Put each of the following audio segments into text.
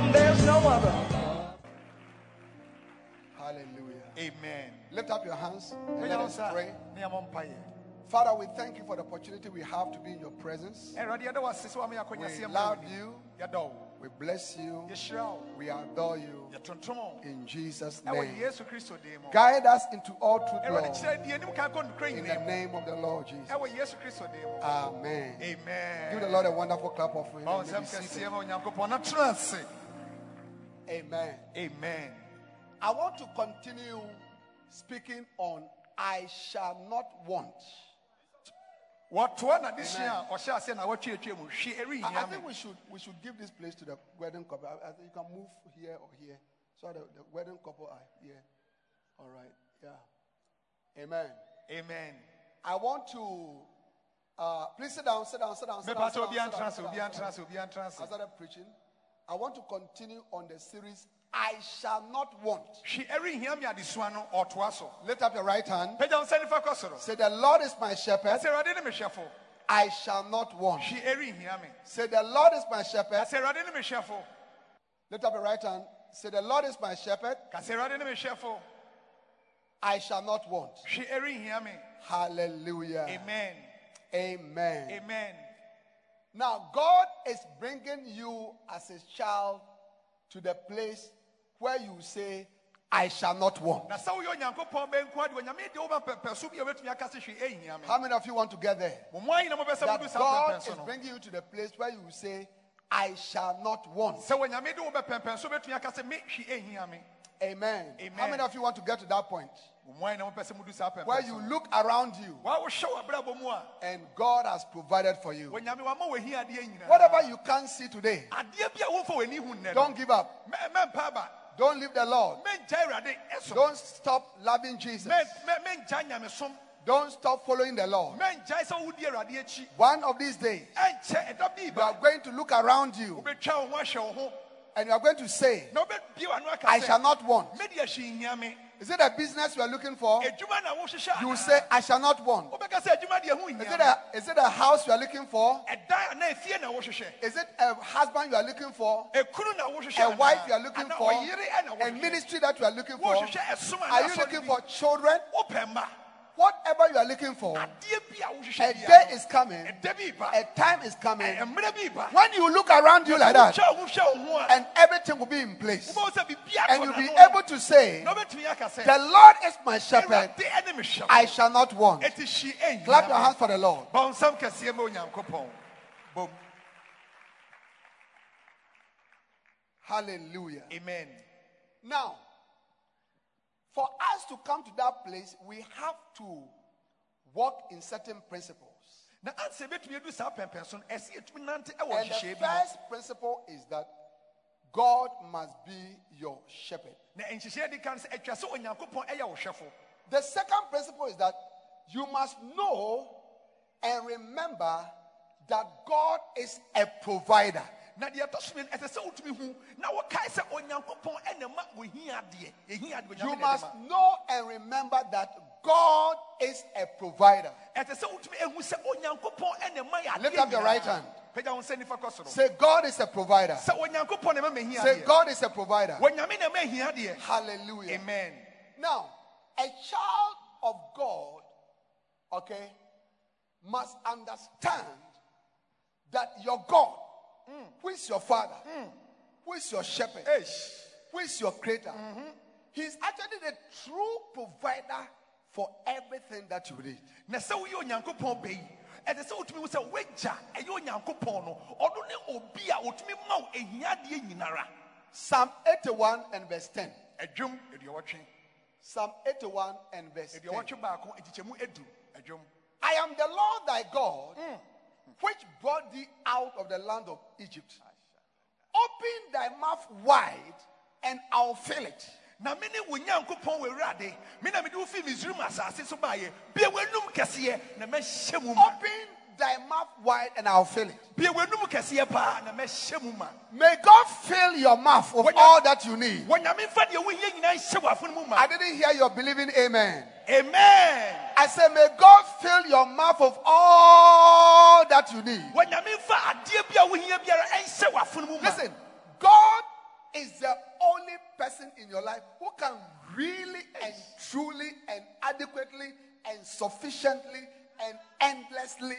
Above him, there's no other. Hallelujah. Amen. Lift up your hands and let us pray. Ní àmọ́ mpa yẹ. Father, we thank you for the opportunity we have to be in your presence. Ẹ̀rọ̀dì yẹ́dọ̀ wá sísè wá mi àkọ́nyà sí We love you. Yẹ́dọ̀. We bless you. We adore you. In Jesus' name. Yéésù Kristo dé. Guide us into all truth, Lord. kyerẹ́ di ẹnim kan kọ́ nukura In the name of the Lord Jesus. Ẹ̀wọ̀ Yéésù Kristo dé mu. Amen. Amen. Give the Lord a wonderful clap of hands. Amen. Amen. I want to continue speaking on I shall not want. Wɔtoa na de sua a ɔhyɛ ase na wɔtwe etwa mu. I, I think we should we should give this place to the wedding couple. I, I think you can move here or here. So the, the wedding couple are here. All right. Yeah. Amen. Amen. I want to uh, please sit down, sit down, sit down, sit down. sit down, sit down, sit down, sit ase, obi down. I started preaching. I want to continue on the series I shall not want. Hwi eri hia mi adesua no ɔtoa so. Lift up your right hand. Pagya wo nsa nifa kɔ soro. Say, The Lord is my shepherd, Ɛsɛ Awurade ne me hwɛfo. I shall not want. Hwi eri hia mi. Say, The Lord is my shepherd. Ɛsɛ Awurade ne me hwɛfo. Lift up your right hand. Say, The Lord is my shepherd, Kase Awurade ne me hwɛfo. I shall not want. Hwi eri hia. Hallelujah. Amen. Amen. Amen. Now, God is bringing you as a child to the place where you say, I shall not want. Na sɛ woyɛ Onyankopɔn bɛnko ade Onyame de woba pɛpɛso bi a wobɛtumi aka sɛ hwee ɛhia me. How many of you want to get there? Mo mo ayina mobɛsɛ That God is bringing you to the place where you say, I shall not want. Sɛ Onyame de wobɛpɛmpɛn so wobɛtumi aka sɛ me hwee ɛhia me. Amen. Amen. How many of you want to get to that point Mo mo ayina mopɛ sɛ modu saa where you look around you Wa wohwɛ w'abrabɔ mu a and God has provided for you? Onyame wama w'ahia adeɛ nyinaa. Whatever you can't see today, Adeɛ bi a womfa w'ani hu don't give up. Don't leave the Lord. Don't stop loving Jesus. Mɛ- mɛ- Mɛngya Nyamesom. Don't stop following the Lord. Mɛngyae sɛ wodi Awurade akyi. One of these days, you are going to look around you Wobɛtwa wo ho ahyɛ wo ho. and you are going to say, Na wobɛbie w'ano aka I shall not want. Mɛde ahye nhia me. Is it a business you are looking for? You anaa? say, I shall not want. wobɛka sɛ adwuma deɛ ho Is it a, is it a house you are looking for? ɛdan anaa efie na wohyehyɛ Is it a husband you are looking for? ekunu na wohyehyɛ A wife you are looking for? A ministry that you are looking for? Are you looking for children? Whatever you are looking for, a day is coming, ɛda bi ba. a time is coming. mmerɛ bi ba. When you look around you like that, wohwɛ wo ho hwɛ wo ho a. and everything will be in place, wobɛhu sɛ biribiara and you'll be able to say, na wobɛtumi aka sɛ The Lord is my shepherd, I shall not want. Clap your hands for the Lord. bɔ nsɛm kɛseɛ ma onyankopɔn. Bom Hallelujah. amen. Now, for us to come to that place, we have to walk in certain principles. na ansa yɛbɛtumi adu saa pɛmpɛn so no ɛsɛ yɛtumi nante ɛwɔ And the nhyehyɛe bi mu first principle is that God must be your shepherd. na nhyehyɛe di kan sɛ atwa sɛ onyankopɔn ɛyɛ wo hwɛfo The second principle is that you must know and remember that God is a provider. Na deɛ ɛtɔ so mmienu ɛsɛ sɛ wotumi hu na wokae sɛ onyankopɔn ɛna ma wohia adeɛ ɛhia adeɛ You must know and remember that God is a provider. ɛsɛ sɛ wotumi ehu sɛ onyankopɔn ɛna ma yɛ adeɛ Lift up your right hand. pagya wo nsa nifa kɔ soro Say, God is a provider. sɛ onyankopɔn na ma mahia Say, God is a provider. onyame na ma ahia adeɛ Hallelujah. amen Now, a child of God, okay, must understand that your God, Mm. who is your father, mm. who is your shepherd, Eish. who is your creator, mm-hmm. He's actually the true provider for everything that you need. na sɛ woyɛ onyankopɔn bɛ yi ɛde sɛ wotumi wo sɛ woagya ɛyɛ onyankopɔn no ɔno ne obi a wotumi ma wo ahiadeɛ nyinara. Psalm 81 and verse 10. adwom aduɔwɔtwe Psalm 81 and verse 10. aduɔwɔtwe baako nkyekyɛmu edu. Adwom. I am the Lord thy God, mm. Which brought thee out of the land of Egypt. Open thy mouth wide, and I'll fill it. na me ne wo nyankopɔn wɔ awurade me na mede wo fii misrim asase so baeɛ bie w'anum kɛseɛ na mɛhyɛ mu ma Open thy mouth wide, and I'll fill it. bie w'anum kɛseɛ paa na mɛhyɛ mu ma May God fill your mouth with all that you need. wɔnyame mfa deɛ wohia nyinaa nhyɛ w'afono mu I didn't hear your believing amen. amen I said, May God fill your mouth with all that you need. wɔnyame mfa adeɛ bi a wohia biara ɛnhyɛ w'afono mu ma Listen, God is the only person in your life who can really and truly and adequately and sufficiently and endlessly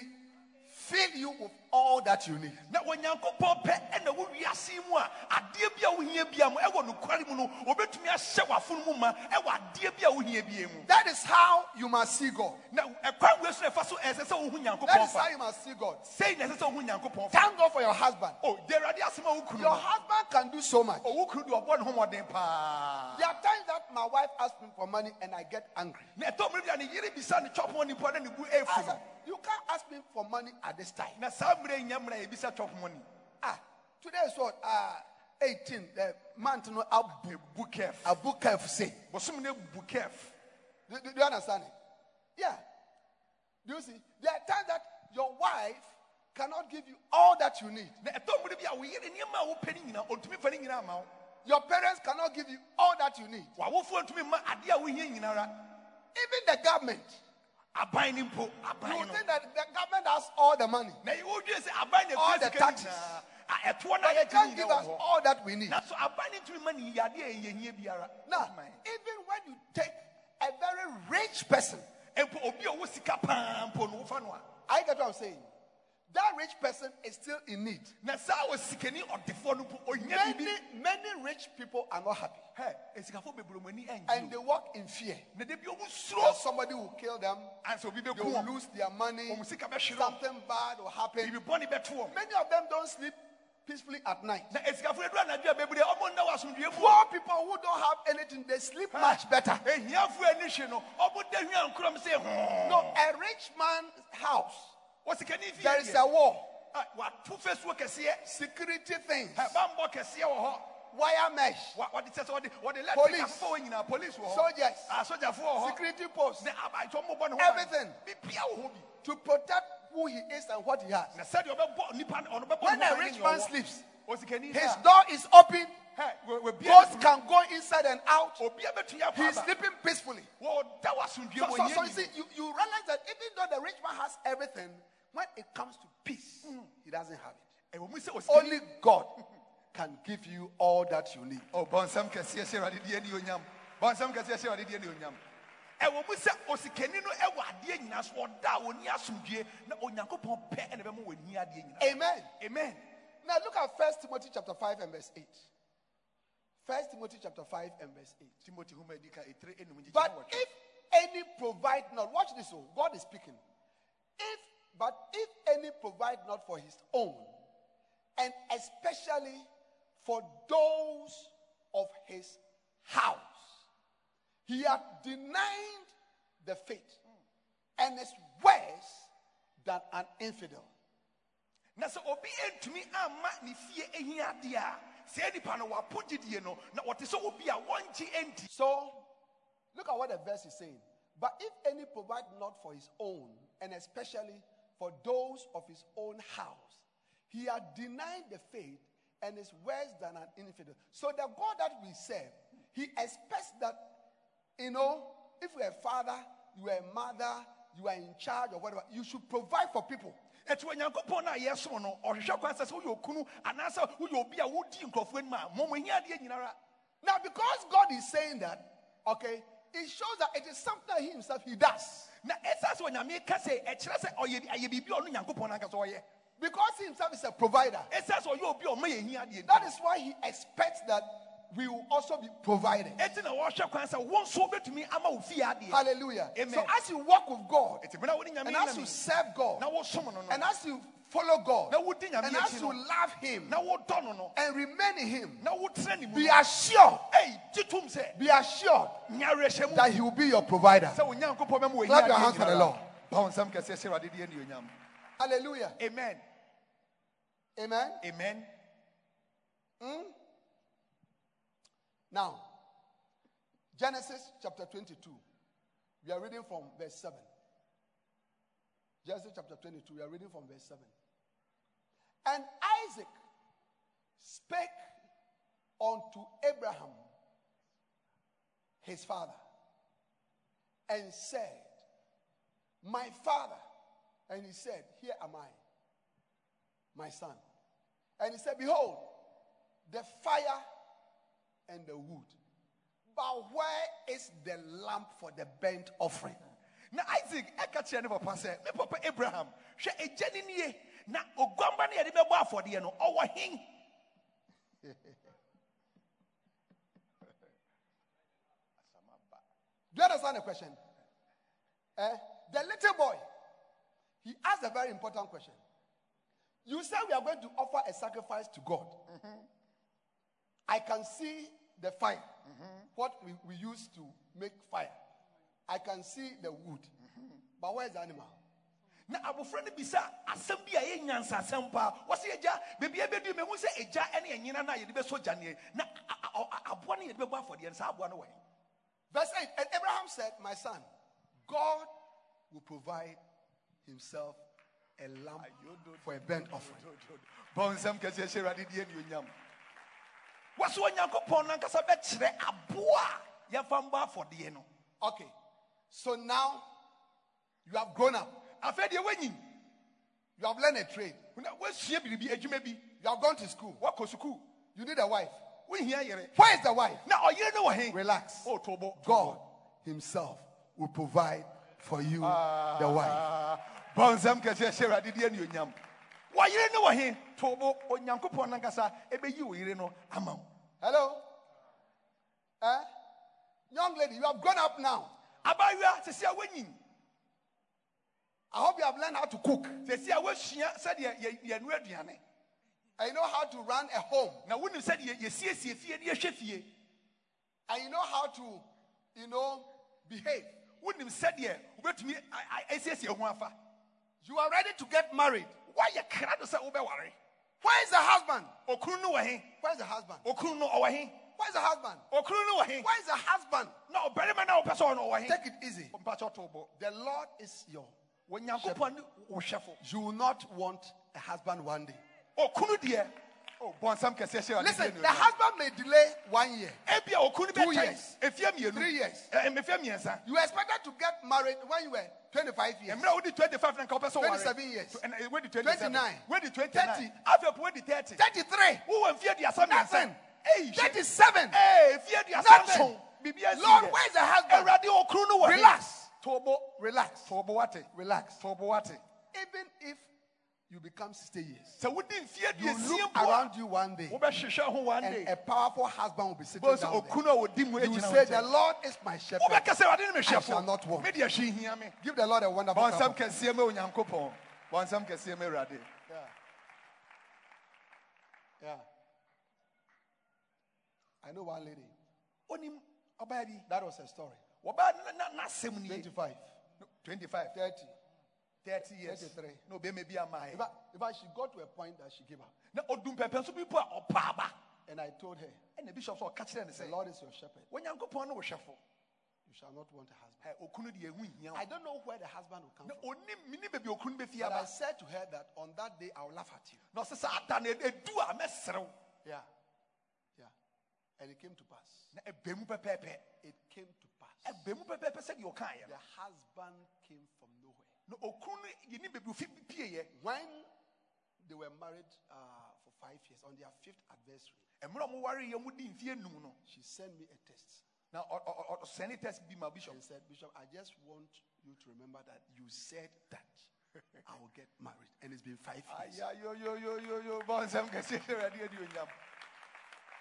fill you with all that you need. na onyankopɔn pɛ ɛna wo wiase mu a adeɛ bi a wohia bia mu ɛwɔ nokware mu no obɛtumi ahyɛ w'afono mu ma ɛwɔ adeɛ bi a wohia bia mu That is how you must see God. na ɛkwan so na ɛfa so ɛsɛ sɛ wohu That is how you must see God. sei na ɛsɛ sɛ nyankopɔn fa Thank God for your husband. Oh, o de awurade a wo Your husband can do so much. Oh, o kunu de ɔbɔ ne ho mmɔden paa There are times my wife asks me for money and I get angry. na ɛtɔ mmere bi a ne yere bisa ne twɔpɔn nipa na ne I said, You can't ask me for money at this time. na saa mmerɛ nyɛ mmerɛ a yɛbisa twɔpɔn ni Ah, today is what? Uh, 18. The month, no, Abu, bu kɛf Abu Kef say. bosom ne bu kɛf Do, do- do you understand it? Yeah. Do you see? There are times that your wife cannot give you all that you need. Na ɛtɔ mmere bi a wo yere nneɛma a wopɛ ne nyinaa ɔntumi fa ne nyinaa ama wo Your parents cannot give you all that you need. w'awofoɔ ntumi ma adeɛ a wohia nyinara Even the government. aban ne mpo You think that the government has all the money. na yɛwɔ dwe sɛ All the taxes. nyinaa a ɛtoɔ But they can't give us all that we need. nanso aban ne ntumi ma ne yadeɛ a yɛhia biara Now, even when you take a very rich person, mpo obi a ɔwɔ sika paa mpo no wofa no a I get what I'm saying. That rich person is still in need. na saa wɔ sikani ɔdefoɔ no mpo Many, many rich people are not happy. hɛ esikafo bebremani And they walk in fear. na de bi ɔmo That somebody will kill them. ansa obi They will lose their money. ɔmo sika bɛhwere wɔn Something bad will happen. biribi bɔne bɛto wɔn Many of them don't sleep peacefully at night. na esikafo edu anadwo a bebree ɔmo nna wɔ asomdue mu Poor people who don't have anything, they sleep much better. ehiafo ani hwe no ɔmo da hwia nkoram No, a rich man's house, wɔ sikani fie there is a wall, a, wato fesuo kɛseɛ security things, ɛ, bambɔ kɛseɛ wɔ hɔ wire mesh, Wa- wɔde kyɛ sɛ wɔde wɔde Police. electric afɔ wɔ police Soldiers. a sogyafoɔ wɔ security posts ne abayitɔ mo bɔ ne ho. Everything. bibia wɔ hɔ bi. To protect who he is and what he has. na sɛdeɛ ɔbɛbɔ nipa ɔno bɛbɔ When a rich man sleeps, his door is open, hɛ wɔ- wɔ ghosts can go inside and out. kunu. obi a bɛtumi akɔ He's sleeping peacefully. wɔda wɔ asomdue So, so, so you see, you, you realize that even though the rich man has everything, when it comes to peace, he doesn't have it. sɛ Only God can give you all that you need. Oh, bɔnsɛm kɛseɛ hyɛ awurade deɛ ne onyam bɔnsɛm kɛseɛ hyɛ awurade deɛ ne onyam ɛwɔ mu sɛ osikani no ɛwɔ adeɛ nyinaa so ɔda a ɔni asomdue na onyankopɔn pɛ ɛna bɛma wɔni adeɛ nyinaa Amen. amen Now look at First Timothy chapter 5 and verse 8. First Timothy chapter 5 and verse 8. timothy homa edi ka etire enum nkyɛn But if any provide not, watch this, oh, God is speaking. If but if any provide not for his own, and especially for those of his house, he hath denied the faith and is worse than an infidel. na sɛ obi ntumi amma ne fie ehia So, look at what the verse is saying. But if any provide not for his own, and especially for those of his own house, he had denied the faith and is worse than an infidel. So, the God that we serve, he expects that, you know, if you're a father, you are a mother, you are in charge or whatever, you should provide for people. Ɛti onyankopɔn no a yɛsom no ɔhwehwɛ kwan sɛ sɛ woyɛ okunu anaasɛ woyɛ obi a wodi nkurɔfoɔ anim a mmɔmmɔ hia adeɛ nyinara Now, because God is saying that, okay, it shows that it is something that he himself he does. na ɛsa sɛ onyame ka sɛ ɛkyerɛ sɛ ɔyɛ ayɛ biribi a ɔno nyankopɔn no ankasa ɔyɛ Because he himself is a provider. ɛsa sɛ ɔyɛ obi a ɔma yɛ hia adeɛ That is why he expects that we will also be provided. ɛti na wɔhwɛ kwan sɛ wɔn nso bɛtumi ama wo fie adeɛ Hallelujah. Amen. So as you walk with God, ɛti bena wode nyame and as you serve God, na wosom no no and as you follow God, and as you love Him na wodɔ no no and remain in Him, na wotena ne mu be assured, ei gye tom sɛ be assured that He will be your provider. sɛ wo nyankopɔn bɛma wɔ Clap your hands for the Lord. ba wo nsɛm kɛseɛ hyɛ wade deɛ anuonyam Hallelujah. amen Amen. amen hmm? Now, Genesis chapter 22. We are reading from verse 7. Genesis chapter 22. We are reading from verse 7. And Isaac spake unto Abraham, his father, and said, My father. And he said, Here am I, my son. And he said, Behold, the fire and the wood. But where is the lamp for the burnt offering? Now isaac ɛka kyerɛ ne papa sɛ me papa abraham hwɛ agya ne nie na oguamba no yɛde for afɔdeɛ no ɔwɔ hen Do you understand the question? Eh? The little boy, he asked a very important question. You said we are going to offer a sacrifice to God. I can see the fire, what we, we use to make fire. I can see the wood. But where's the animal? na abofra no bisa asɛm bi a ɛyɛ nyansasɛm paa wɔsɛ agya baabi a bɛdu mahu sɛ agya ne anyina no a yɛde bɛsɔ gyaneɛ na a- a- a- aboa no yɛde bɛbɔ afɔdeɛ no saa aboa no wɔ Verse 8 And Abraham said, My son, God will provide himself a lamb for a burnt offering. bɔ nsɛm kɛseɛ hyɛ awurade deɛ anuonyam wɔsɛ onyankopɔn no ankasa bɛkyerɛ aboa a yɛmfa mbɔ afɔdeɛ no Okay. So now you have grown up. afei deɛ woanyim You have learned a trade. na woasua biribi adwuma bi You have gone to school. woakɔ sukuu You need a wife. wohia yere Where is the wife? na ɔyere no wɔ he Relax. Oh, tobo. God Himself will provide for you ah. the wife. bɔ nsɛm kɛseɛ hyɛ awurade deɛ wɔyere no wɔ he tobo onyankopɔn no ankasa ɛbɛyi wo yere no ama wo Hello? Eh? Young lady, you have grown up now. abaayewa sɛsi a woanyim I hope you have learned how to cook sɛsi a woasua sɛdeɛ yɛ- yɛnoa aduane and you know how to run a home na wonim sɛdeɛ yɛsiesie fie ne yɛhwɛ fie and you know how to, you know, behave. wonim sɛdeɛ wobɛtumi asiesie ho afa You are ready to get married. Woayɛ kra no sɛ wobɛware Where is the husband? okunu no wɔ he Where is the husband? okunu no Where is the husband? okunu no Where is the husband? no a wopɛ sɛ ɔno ɔwɔ he Take it easy. The Lord is your. onyankopɔn ne wo hwɛfo You will not want a husband one day. okunu deɛ oh, bɔnsɛm kɛseɛ hyɛ Awurade Listen, the husband may delay one year. okunu Two years. Three years. You expected to get married when you were 25 years. mmerɛ a wodi 25 na nka wopɛ sɛ woware. 27 years. Eh, wodi 27 29. 30. 29 afei 30 33. wowɔ mfie aduasa mmiɛnsa Nothing. 37. Ee, fie aduasa Nothing. nson biribi asi Lord, where's the husband? Awurade okunu no? Relax. tobo Relax. tobo Relax. tobo Even if you become 60 years, sɛ wodi mfie you look around you one day wobɛhwehwɛ ho one and a powerful husband will be sitting down there. okunu a wɔdi mu You say, The. Lord is my shepherd. wobɛka sɛ awurade ne me I shall not hwɛfo want. mede ahwe hia me Give the Lord a wonderful bɔnsɛm clap. kɛseɛ ma onyankopɔn bɔnsɛm kɛseɛ ma awurade Yeah. Yeah. I know one lady. onim ɔbaa bi That was her story. wɔbaa na- na- n'asɛm nie 25, 25 30. 30 years 33. na obɛma bi ama In ɛ fact, in fact, she got to a point that she gave up. na so bi po a ɔpa aba And I told her, ɛna bishop sɛ ɔka kyerɛ ne The sɛ Lord is your shepherd. onyankopɔn ne wo hwɛfo You shall not want a husband. Ɛ, okunu deɛ ɛho hia wo I don't know where the husband will come from. ɔnim mene baabi okunu bɛfi But I said to her that on that day I will laugh at you. na ɔsɛ sɛ ada no mɛserew Yeah. Yeah. And it came to pass. na ɛbɛ mu pɛpɛɛpɛ It came to pass. ɛbɛ mu pɛpɛɛpɛ sɛdeɛ ɔkaeɛ The no husband came When they were married uh, for five years, on their fifth anniversary, ɛmmerɛ a ɔmoware yɛ mudi mfeɛ num no she sent me a text na ɔ- ɔ- ɔ- ɔsɛne test bi ma bishop and said, Bishop, I just want you to remember that you said that I will get married. And it's been five years. Aya, yo, yo, yo, yo, yo, bɔnsɛm kɛseɛ sɛ awurade adi onyam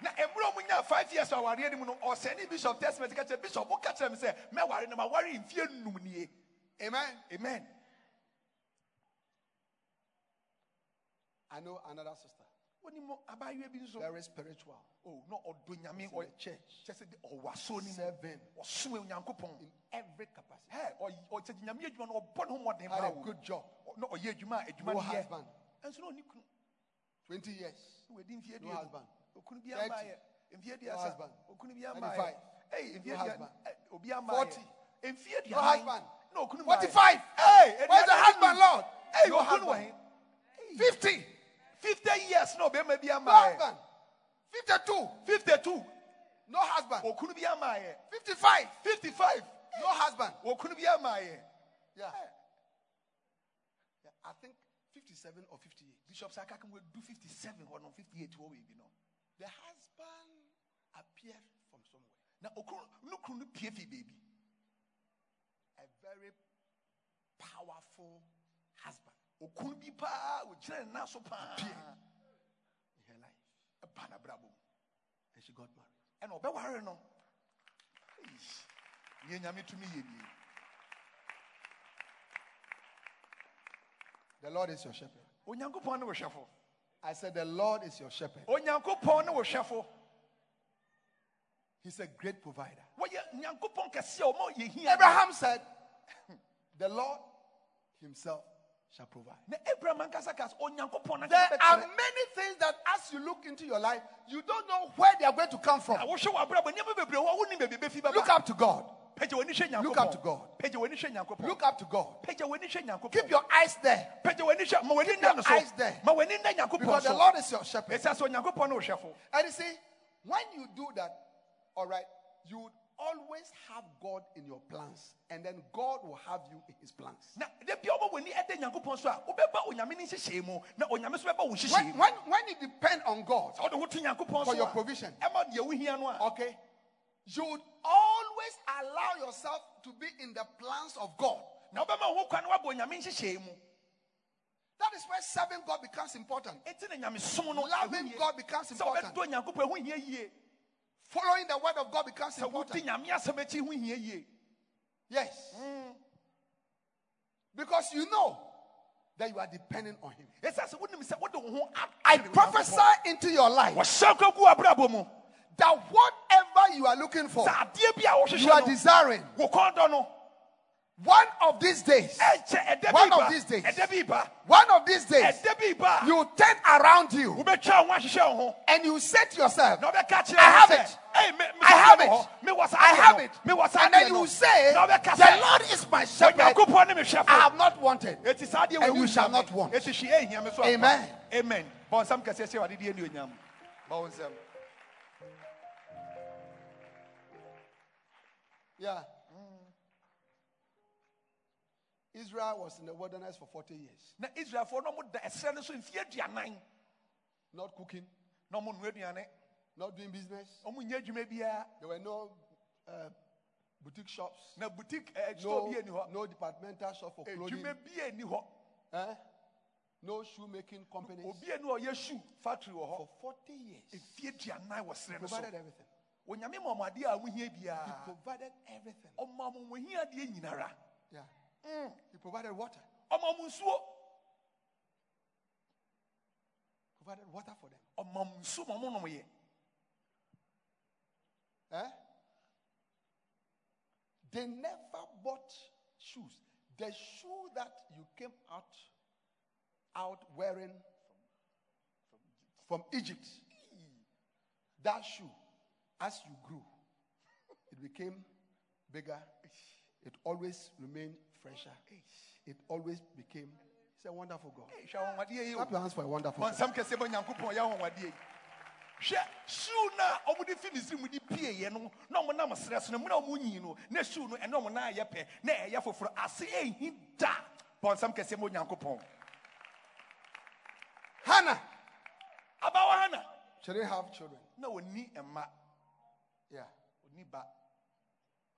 na mmerɛ mu nya five years awareɛ no mu no ɔsɛne bishop testament ka kyerɛ bishop woka kyerɛ me sɛ mɛware no maware mfie nnum nie Amen. amen I know another sister, wonim abayewa bi nso very spiritual. Oh, o na ɔdɔ nyame in the church. kyɛ sɛ de ɔwɔ aso no mu Seven in every capacity. Hɛ, ɔy- ɔkyɛ nyame adwuma no ɔbɔ ne ho mmɔden Had a good job. na ɔyɛ adwuma a adwuma No no husband. na ɔni kunu 20 years. na wadi mfie No husband. okunu bi 30. amaayɛ mfie No husband. okunu bi amaayɛ 35. ɛy mfie No husband. Eh, ɛ, 40. mfie No husband. okunu 45. Hey, Where's the husband, Lord? Hey, No okunu husband. 50. 50 years no bi No amaayɛ husband. 52. 52 No husband. okunu bi amaayɛ 55. 55 No husband. okunu bi amaayɛ Yeah. yeah. I think 57 or 58. bishop saka kan do 57 hɔ no 58 wɔ wei bi no The husband appeared from somewhere. Now okunu no kunu no pie fi baabi A very powerful husband okunu bi paa ogyina ne nan so paa in her life. ɛba n'abrabɔ mu And she got married. ɛna ɔbɛware no neɛ nyame tumi yɛ nie The Lord is your shepherd. onyankopɔn ne wo hwɛfo I said, The Lord is your shepherd. onyankopɔn ne wo hwɛfo He's a great provider. wɔyɛ nyankopɔn kɛseɛ ɔma yɛ hia Abraham said, The Lord himself shall provide. na abraham ankasa ka sɛ onyankopɔn There are many things that as you look into your life, you don't know where they are going to come from. wohwɛ wɔ abrabɔ nneɛma bebree hɔ a wonim baabi bɛfi bɛba Look up to God. pagya w'ani hwɛ Look up to God. pagya w'ani hwɛ nyankopɔn Look up to God. pagya w'ani hwɛ nyankopɔn Keep your eyes there pagya w'ani hwɛ ma w'ani Keep your eyes there. ma w'ani nna nyankopɔn because the Lord is your shepherd. ɛsiane sɛ onyankopɔn ne wo hwɛfo And you see, when you do that, all right, you always have God in your plans, and then God will have you in his plans. na da bia wobɛ w'ani ɛda nyankopɔn so a wobɛba onyame ne nhyehyɛe mu na onyame so bɛba wo When, when, when you depend on God, sɛ wode ho to nyankopɔn For your provision. ɛma deɛ wohia no a okay, you would always allow yourself to be in the plans of God. na wobɛma wo ho kwan na woabɔ onyame nhyehyɛe mu That is where serving God becomes important. ɛnti na nyamesom no Loving. God becomes important. Following the word of God becomes important. nyame asɛm akyi ho hia yie Yes. Mm. Because you know that you are depending on Him. ɛsiane sɛ wonim sɛ wode wo ho I prophesy into your life wɔhyɛ kwagu abrabɔ mu that whatever you are looking for, sɛ adeɛ bi a you are desiring, wo kɔndɔ no one of these days, One of these days. ɛda bi ba one of these days, ɛda bi ba you turn around you wobɛtwa wo ho ahyehyɛ wo ho and you say to yourself, na wobɛka kyerɛ I have it. "Ei, me- me I have it. wɔ hɔ. Mewɔ saa I have it. And then you say, The Lord is my shepherd. onyankopɔn ne me I have not wanted. ɛti saa adeɛ And you shall not want. ɛti hye ɛhia me so ampa. Amen. amen bɔ Israel was in the wilderness for 40 years, na israelfoɔ no ɔmo da ɛserɛ no so mfie aduanan. Not cooking, na ɔmo nnua not doing business. ɔmo nyɛ adwuma biara. There were no uh, boutique shops, na boutique no, store bi ani hɔ. no departmental shop for clothing, adwuma bi ani hɔ. Eh? no shoemaking companies. obi ani ɔyɛ shoe factory wɔ For 40 years, mfie aduanan wɔ serɛ no so. Provided everything. onyame adeɛ a ɔmo hia He provided everything. ɔmo ɔmo mo hia adeɛ nyinara. Yeah. He provided water. ɔmo Provided water for them. ɔmo ɔmo nsuo ma ɔmo nom yɛ Eh? They never bought shoes. The shoe that you came out out wearing from Egypt, that shoe, as you grew, it became bigger. It always remained fresher. It always became. It's a wonderful God. hwɛ ɔnwadeɛ yi o Clap your hands for a wonderful God. bɔnsɛm kɛseɛ bɔ nyankopɔn yɛ ɔnwadeɛ yi hwɛ shoe no a ɔmode fi misiri mu de pieeɛ no na ɔmo nam serɛ so no muna ɔmo nyi no na no ɛne ɔmo nan ayɛ pɛ na ɛyɛ foforɔ ase ɛnhi da bɔnsɛm kɛseɛ bɔ nyankopɔn Hannah, abawa hana she didn't have children. na ɔni mma Yeah. ɔni ba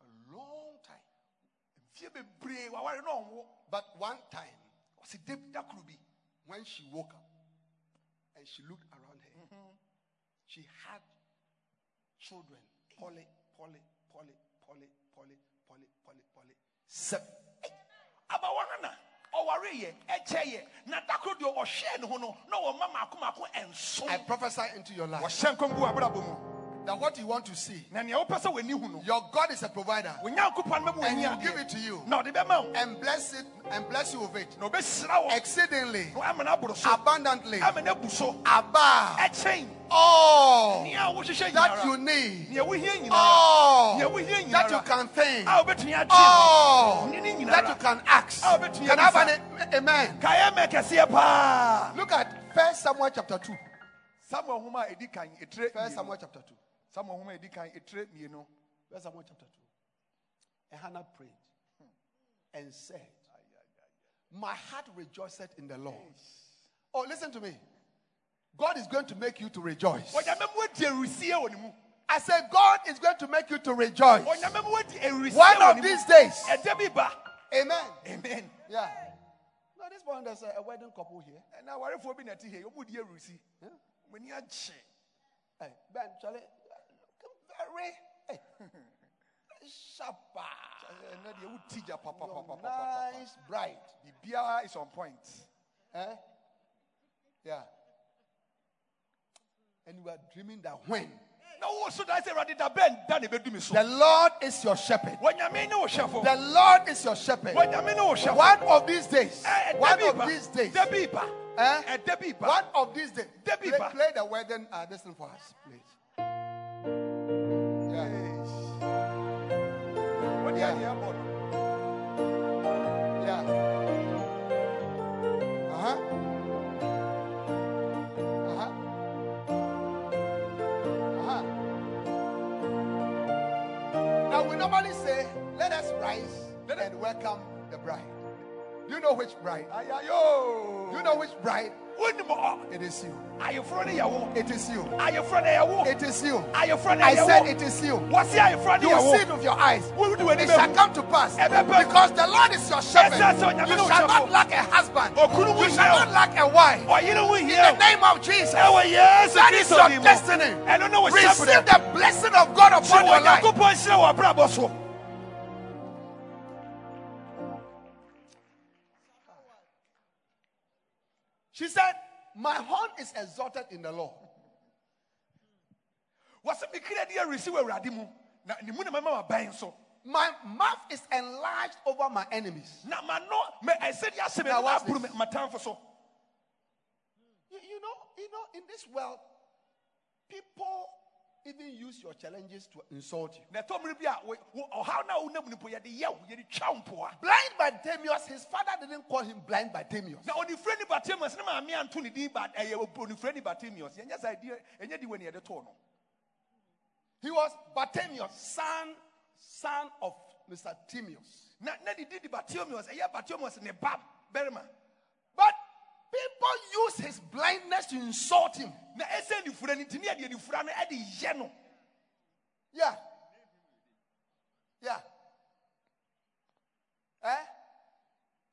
A long time. mfie bebree waware na ɔnwo But one time, da koro bi when she woke up and she looked around her, she had children. Poly, poly, poly, poly, poly, poly, poly, poly. Seven. abawa no na ɔware yɛ na dakoro deɛ ɔhwɛɛ ne no na wɔma maako maako I prophesy into your life wɔhyɛ nkɔm gu abrabɔ mu that what you want to see, na nea wopɛ sɛ w'ani hu no your God is a provider, and He'll give it to you. Na ɔde bɛma wo. And bless it and bless you with it. Na ɔbɛhyira wɔ exceedingly, na ama no aboro so. Abundantly, ama no abu so. Above all that you need, nea wohia nyinara. All that you can think, a wobɛtumi agye all that you can ask. Can I have an amen? kaeɛ mɛ kɛseɛ paa Look at First Samuel chapter 2. samuel homa a ɛdi kan ɛtire First. Samuel chapter 2. samuel homa a ɛdi kan ɛtire mmienu First Samuel chapter 2. And Hannah prayed and said, My heart rejoiceth in the Lord. Oh, listen to me. God is going to make you to rejoice. onyame mu adi awurisie wɔ ne mu I said, God is going to make you to rejoice. One of these days. ɛda bi ba Amen. amen Yeah. No, this morning there's a, a wedding couple here. And bi na ɛte ha ɔmu di awurisi m'ani agye Hey, eh, Ben, Charlie, very hey, sharp. ɛnɛ deɛ woti gya papapapapapa Nice bride. biribiara is on point Eh? Yeah. And you are dreaming that when na wo so da sɛ awurade da bɛn da na ɛbɛdu me so the Lord is your shepherd, wɔnyame ne wo hyɛfo the Lord is your shepherd. wɔnyame ne wo hyɛfo One of these days, Eh, one of these days, da bi ba eh? bi ba one of these days, Da play, play the wedding. Uh, listen for us, please. Yeah. adeɛ abɔ no Yeah. Uh huh. Uh huh. Uh huh. Now we normally say, "Let us rise and welcome the bride." Do you know which bride? Do you know which bride? Wonim you. Are ah, you. ne yɛwo It is you. ayeforo ne yɛwo It is you. Are you ayeforo ne I said it is you. wɔse ayeforo ne You will see it with your eyes. Wo de w'ani It shall come to pass because the Lord is your shepherd. Ɛsɛ sɛ onyame You shall not lack a husband. Wo You shall not lack a wife. In the name of Jesus. That is your destiny. ɛno ne wo Receive the blessing of God upon your life. She said, My horn is exalted in the Lord. wɔsɛ mekra de aresi wɔ awurade mu na ne mu na mɛma mabɛn so My mouth is enlarged over my enemies. na mano mɛ ɛsɛ de ahyɛ me Now na watch aboro me this. matamfo so you know, you know, in this world, people even use your challenges to insult you. na ɛtɔ mmere bi a wo- wo- ɔhaw no a wonam no mpo yɛde yɛ wo yɛde twa wo mpoa Blind Bartimaeus, his father didn't call him blind Bartimaeus. na ɔnifirɛ ni batemius ne maame anto ne din ba ɛyɛ onifirɛ ni batemius yɛnyɛ sa ɛdi ɛnyɛ di wɔ ne yɛde too no He was Bartimaeus, son, son of Mr. Timaeus. na na din di batemius ɛyɛ batemius ne ba bɛrima But people use his blindness to insult him. na ɛsɛ nifura no nti ne yɛde nifura no ɛde yɛ no Yeah. Yeah. Eh?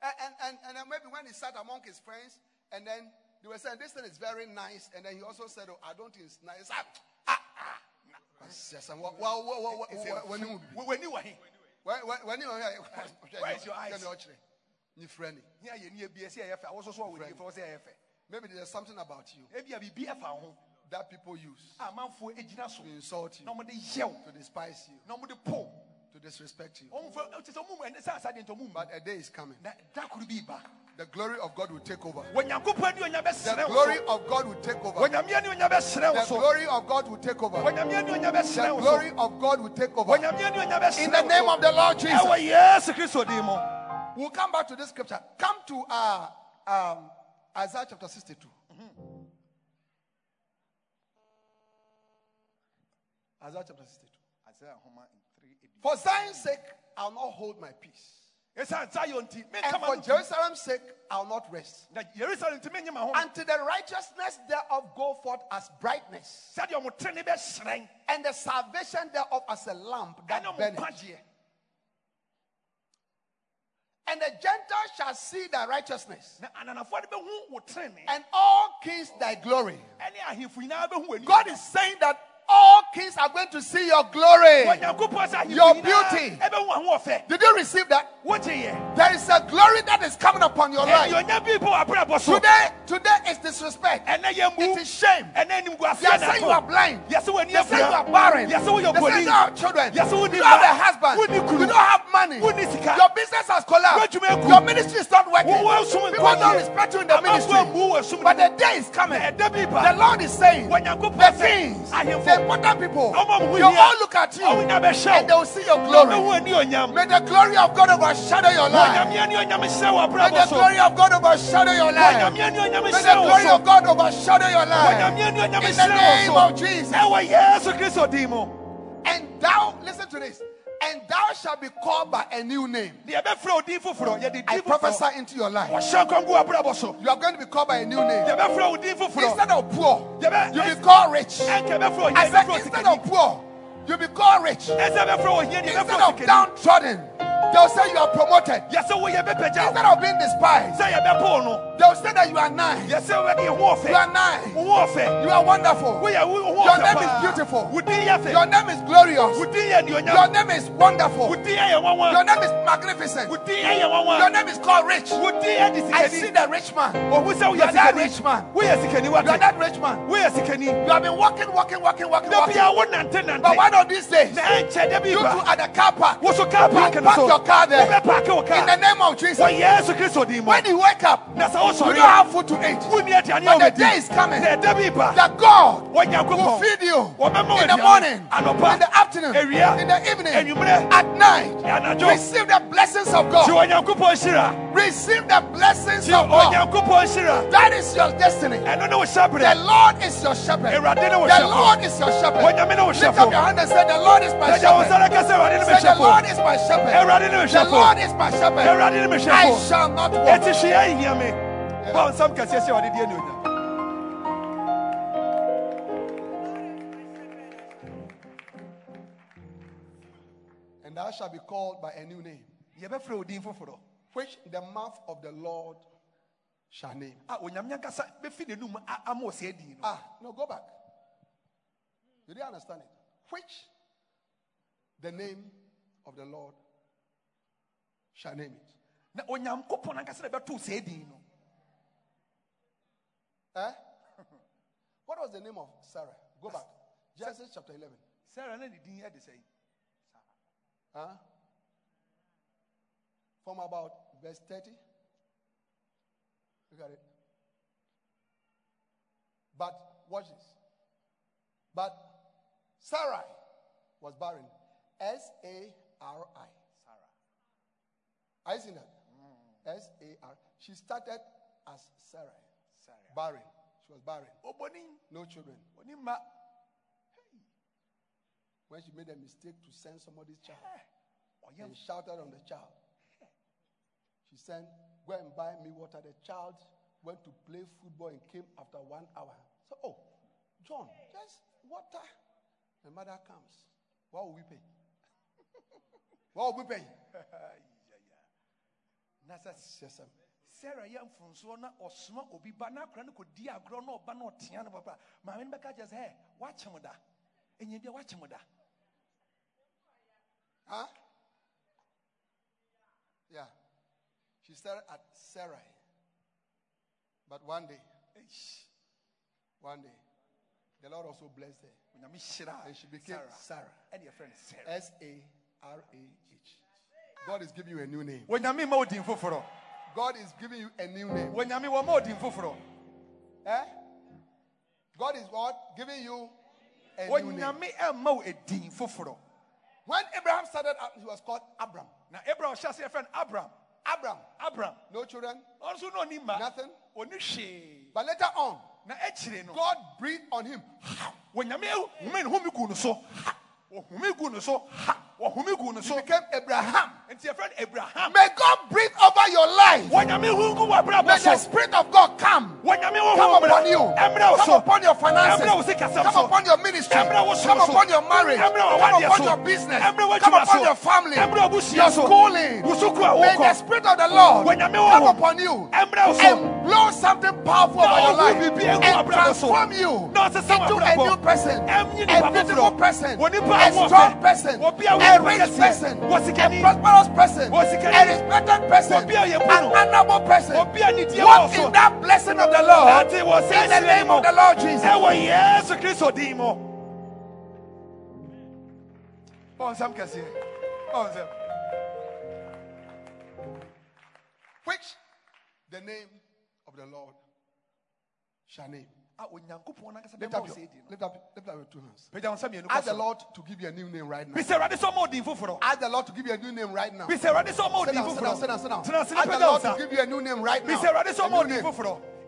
And, and, and, and maybe when he sat among his friends, and then they were saying, This thing is very nice. And then he also said, Oh, I don't think it's nice. Ah, ah, ah. When you wo- w'ani wɔ he when when when you Where is your eyes? You friendly. ne ayɛ ne abi ɛsɛ ɛyɛ fɛ awo soso a wɔdi fɛ wɔsɛ ɛyɛ fɛ Maybe there's something about you a biribi ɛfa ho that people use a amanfoɔ egyina so to insult you, yɛ wo to despise you, wɔde po to disrespect you. wɔn fɛ ɛte sɛ wɔn mu ɛne sɛ asade ntɔ wɔn mu But a day is coming. na da koro bi ba The glory of God will take over. wɔnyankopɔn ni onya The glory of God will take over. wɔnyamea ni onya bɛsrɛ wo The glory of God will take over. wɔnyamea ni onya The bɛsrɛ wo so glory of God will take over. wɔnyamea ni onya bɛsrɛ In the name of the Lord Jesus. Ɛwɔ yesu kristo din mu We'll come back to this scripture. Come to uh, um, Isaiah chapter 62. Isaiah chapter 62. For Zion's sake, I'll not hold my peace. ɛsiane zion nti And for Jerusalem's sake, I'll not rest. na yerusalem nti menye ma ho Until the righteousness thereof go forth as brightness, sɛdeɛ ɔmo tene bɛhyerɛn and the salvation thereof as a lamp that burneth. And the Gentiles shall see thy righteousness, na ananafoɔ no bɛhu wo tene and all kings thy glory. ɛne ahemfo nyinaa bɛhu w'ani. God is saying that all kings are going to see your glory. onyankopɔn sɛ ahemfo Your beauty. Did you receive that? There is a glory that is coming upon your life. ɛnuonyam bi bɔ abrabɔ so Today, today is disrespect. ɛnɛ yɛ mu It is shame. They saying you are blind. They say you are barren. They say you have children. You don't have a husband. You don't have money. Your business has collapsed. Your ministry is not working. Wo- wo sum People don't respect you in the ministry. ammu wɔ sum But the day is coming. ɛda bi ba The Lord is saying, the ahemfo, the important people, ɔma mo ho they all look at you ɔmo nya bɛhyɛ and they will see your glory. May the glory of God overshadow your life. onyame ani onyam hyɛ wɔ May the glory of God overshadow your life. onyame ani onyam May the glory of God overshadow your life. onyame ani onyam In the name of Jesus. ɛwɔ yesu kristo din And thou, listen to this, and thou shalt be called by a new name. deɛ ɛbɛfrɛ wo din foforɔ yɛde I prophesy into your life. wɔhyɛ nkɔngu abrabɔ so You are going to be called by a new name. yɛbɛfrɛ wo din foforɔ Instead of poor, you'll be called rich. ɛnka ɛbɛfrɛ wo I said, instead of poor, you'll be called rich. ɛsɛ ɛbɛfrɛ wo hia deɛ Instead of downtrodden, they'll say you are promoted. yɛsɛ woyɛ bɛpagya Instead of being despised, no they'll say that you are nice. yɛsɛ wobɛde ho You are nice. You are wonderful. woyɛ wo ho Your name is beautiful. wo din yɛ fɛ Your name is glorious. wo din yɛ Your name is wonderful. wo din yɛ nwanwa Your name is magnificent. wo din yɛ Your name is called rich. wo din yɛ de I see the rich man. You are that rich man. You are that rich man. You have been walking, walking, walking, walking, walking. bia wo nante But one of these days, na ɛnkyɛ da bi you two at the car park, wo so car park you park your car there. In the name of Jesus. wɔ yesu kristo din mu When you wake up, na you don't have food to eat. wonni aduane a But the day is coming na ɛda bi ba that God will feed you in the morning, in the afternoon, in the evening, at night. Receive the blessings of God. Receive the blessings of God. That is your destiny. ɛno ne wo The Lord is your shepherd. awurade ne wo The Lord is your shepherd. onyame ne wo Lift up your hand and say, The Lord is my shepherd. nsa na ka sɛ awurade ne me Say, The Lord is my shepherd. awurade ne me The Lord is my shepherd. awurade ne me I shall not walk. Ɛti hwea nhia me bɔ nsɛm kɛseɛ sɛ awurade deɛ ne onyam And thou shalt be called by a new name, which the mouth of the Lord shall name. a onyame ankasa bɛfi n'anum a- ama wo no Ah, no, go back. You didn't understand it. Which the name of the Lord shall name it. na onyankopɔn ankasa na bɛtoo sɛ din no Eh? What was the name of Sarah? Go back. Genesis chapter 11. Sarah, sara na ne din ɛde sɛ Huh? From about verse 30. Look at it. But watch this. But Sarai was barren. S A R I. Sarah. Are you seeing that? S A R. She started as Sarai. Barren. She was barren. No children. When she made a mistake to send somebody's child ɔyɛ and shouted on the child. She said, Go and buy me water. The child went to play football and came after one hour. So, oh, John, just water. The mother comes. What will we pay? what will we pay? na sɛ Yes, sir. Sara yɛ mfonsoɔ na ɔsoma obi ba na akora no kɔdi agorɔ na ɔba na ɔtea no papa maame no bɛka kyerɛ sɛ ɛ woakyem da ɛnyɛ bia woakyem da Huh? Yeah. She started at Sarai. But one day, one day, the Lord also blessed her. And she became Sarah. ɛne yɛfrɛ no sara S A R A H. God is giving you a new name. Onyame ma wo din foforɔ God is giving you a new name. onyame wɔma wo din foforɔ Eh? God is what? Giving you a new name. onyame ɛmma wo edin foforɔ When Abraham started out, he was called Abram. na abraham ase yɛfrɛ no abram Abram. abram No children, ɔno nso na ɔni ma nothing. But later on, no God breathed on him. wɔnyame home ne home gu no so wɔhome gu no so wɔhome gu no He became Abraham. Nti yɛfrɛ no abraham May God breathe over your life. wɔnyame hu ngu wɔ May the Spirit of God come. Come upon you. Come upon your finances. Emre wo sikasɛm Come upon your ministry. Come upon your marriage. Come upon your business. Come upon your family. Your schooling. Wo sukuu a May the Spirit of the Lord come upon you Emre wo so. and blow something powerful over your life and transform you into a new person, a beautiful person, a strong person, a rich person, a sikani. Prosperous person, a respected person, Obi a yɛ bu an honorable person. obi a ne deɛ wɔ Walk in that blessing of the Lord Ate wɔ sɛ in the name of the Lord Jesus. ɛwɔ yesu kristo din mu Ɔnsɛm kɛseɛ. Ɔnsɛm. Which the name of the Lord shall name. A onyankopɔn nankasa Lift up your, sɛ din no lift up, lift up your two hands. pagya wo nsa mmienu kɔ Ask the. Lord to give you a new name right now. bisa awurade sɛ ɔma wo din Ask the Lord to give you a new name right now. Sit bisa awurade sɛ ɔma wo down, sit down, sit down, sit down. tena ase na Ask the Lord to give you a new name right now. bisa awurade sɛ A new name.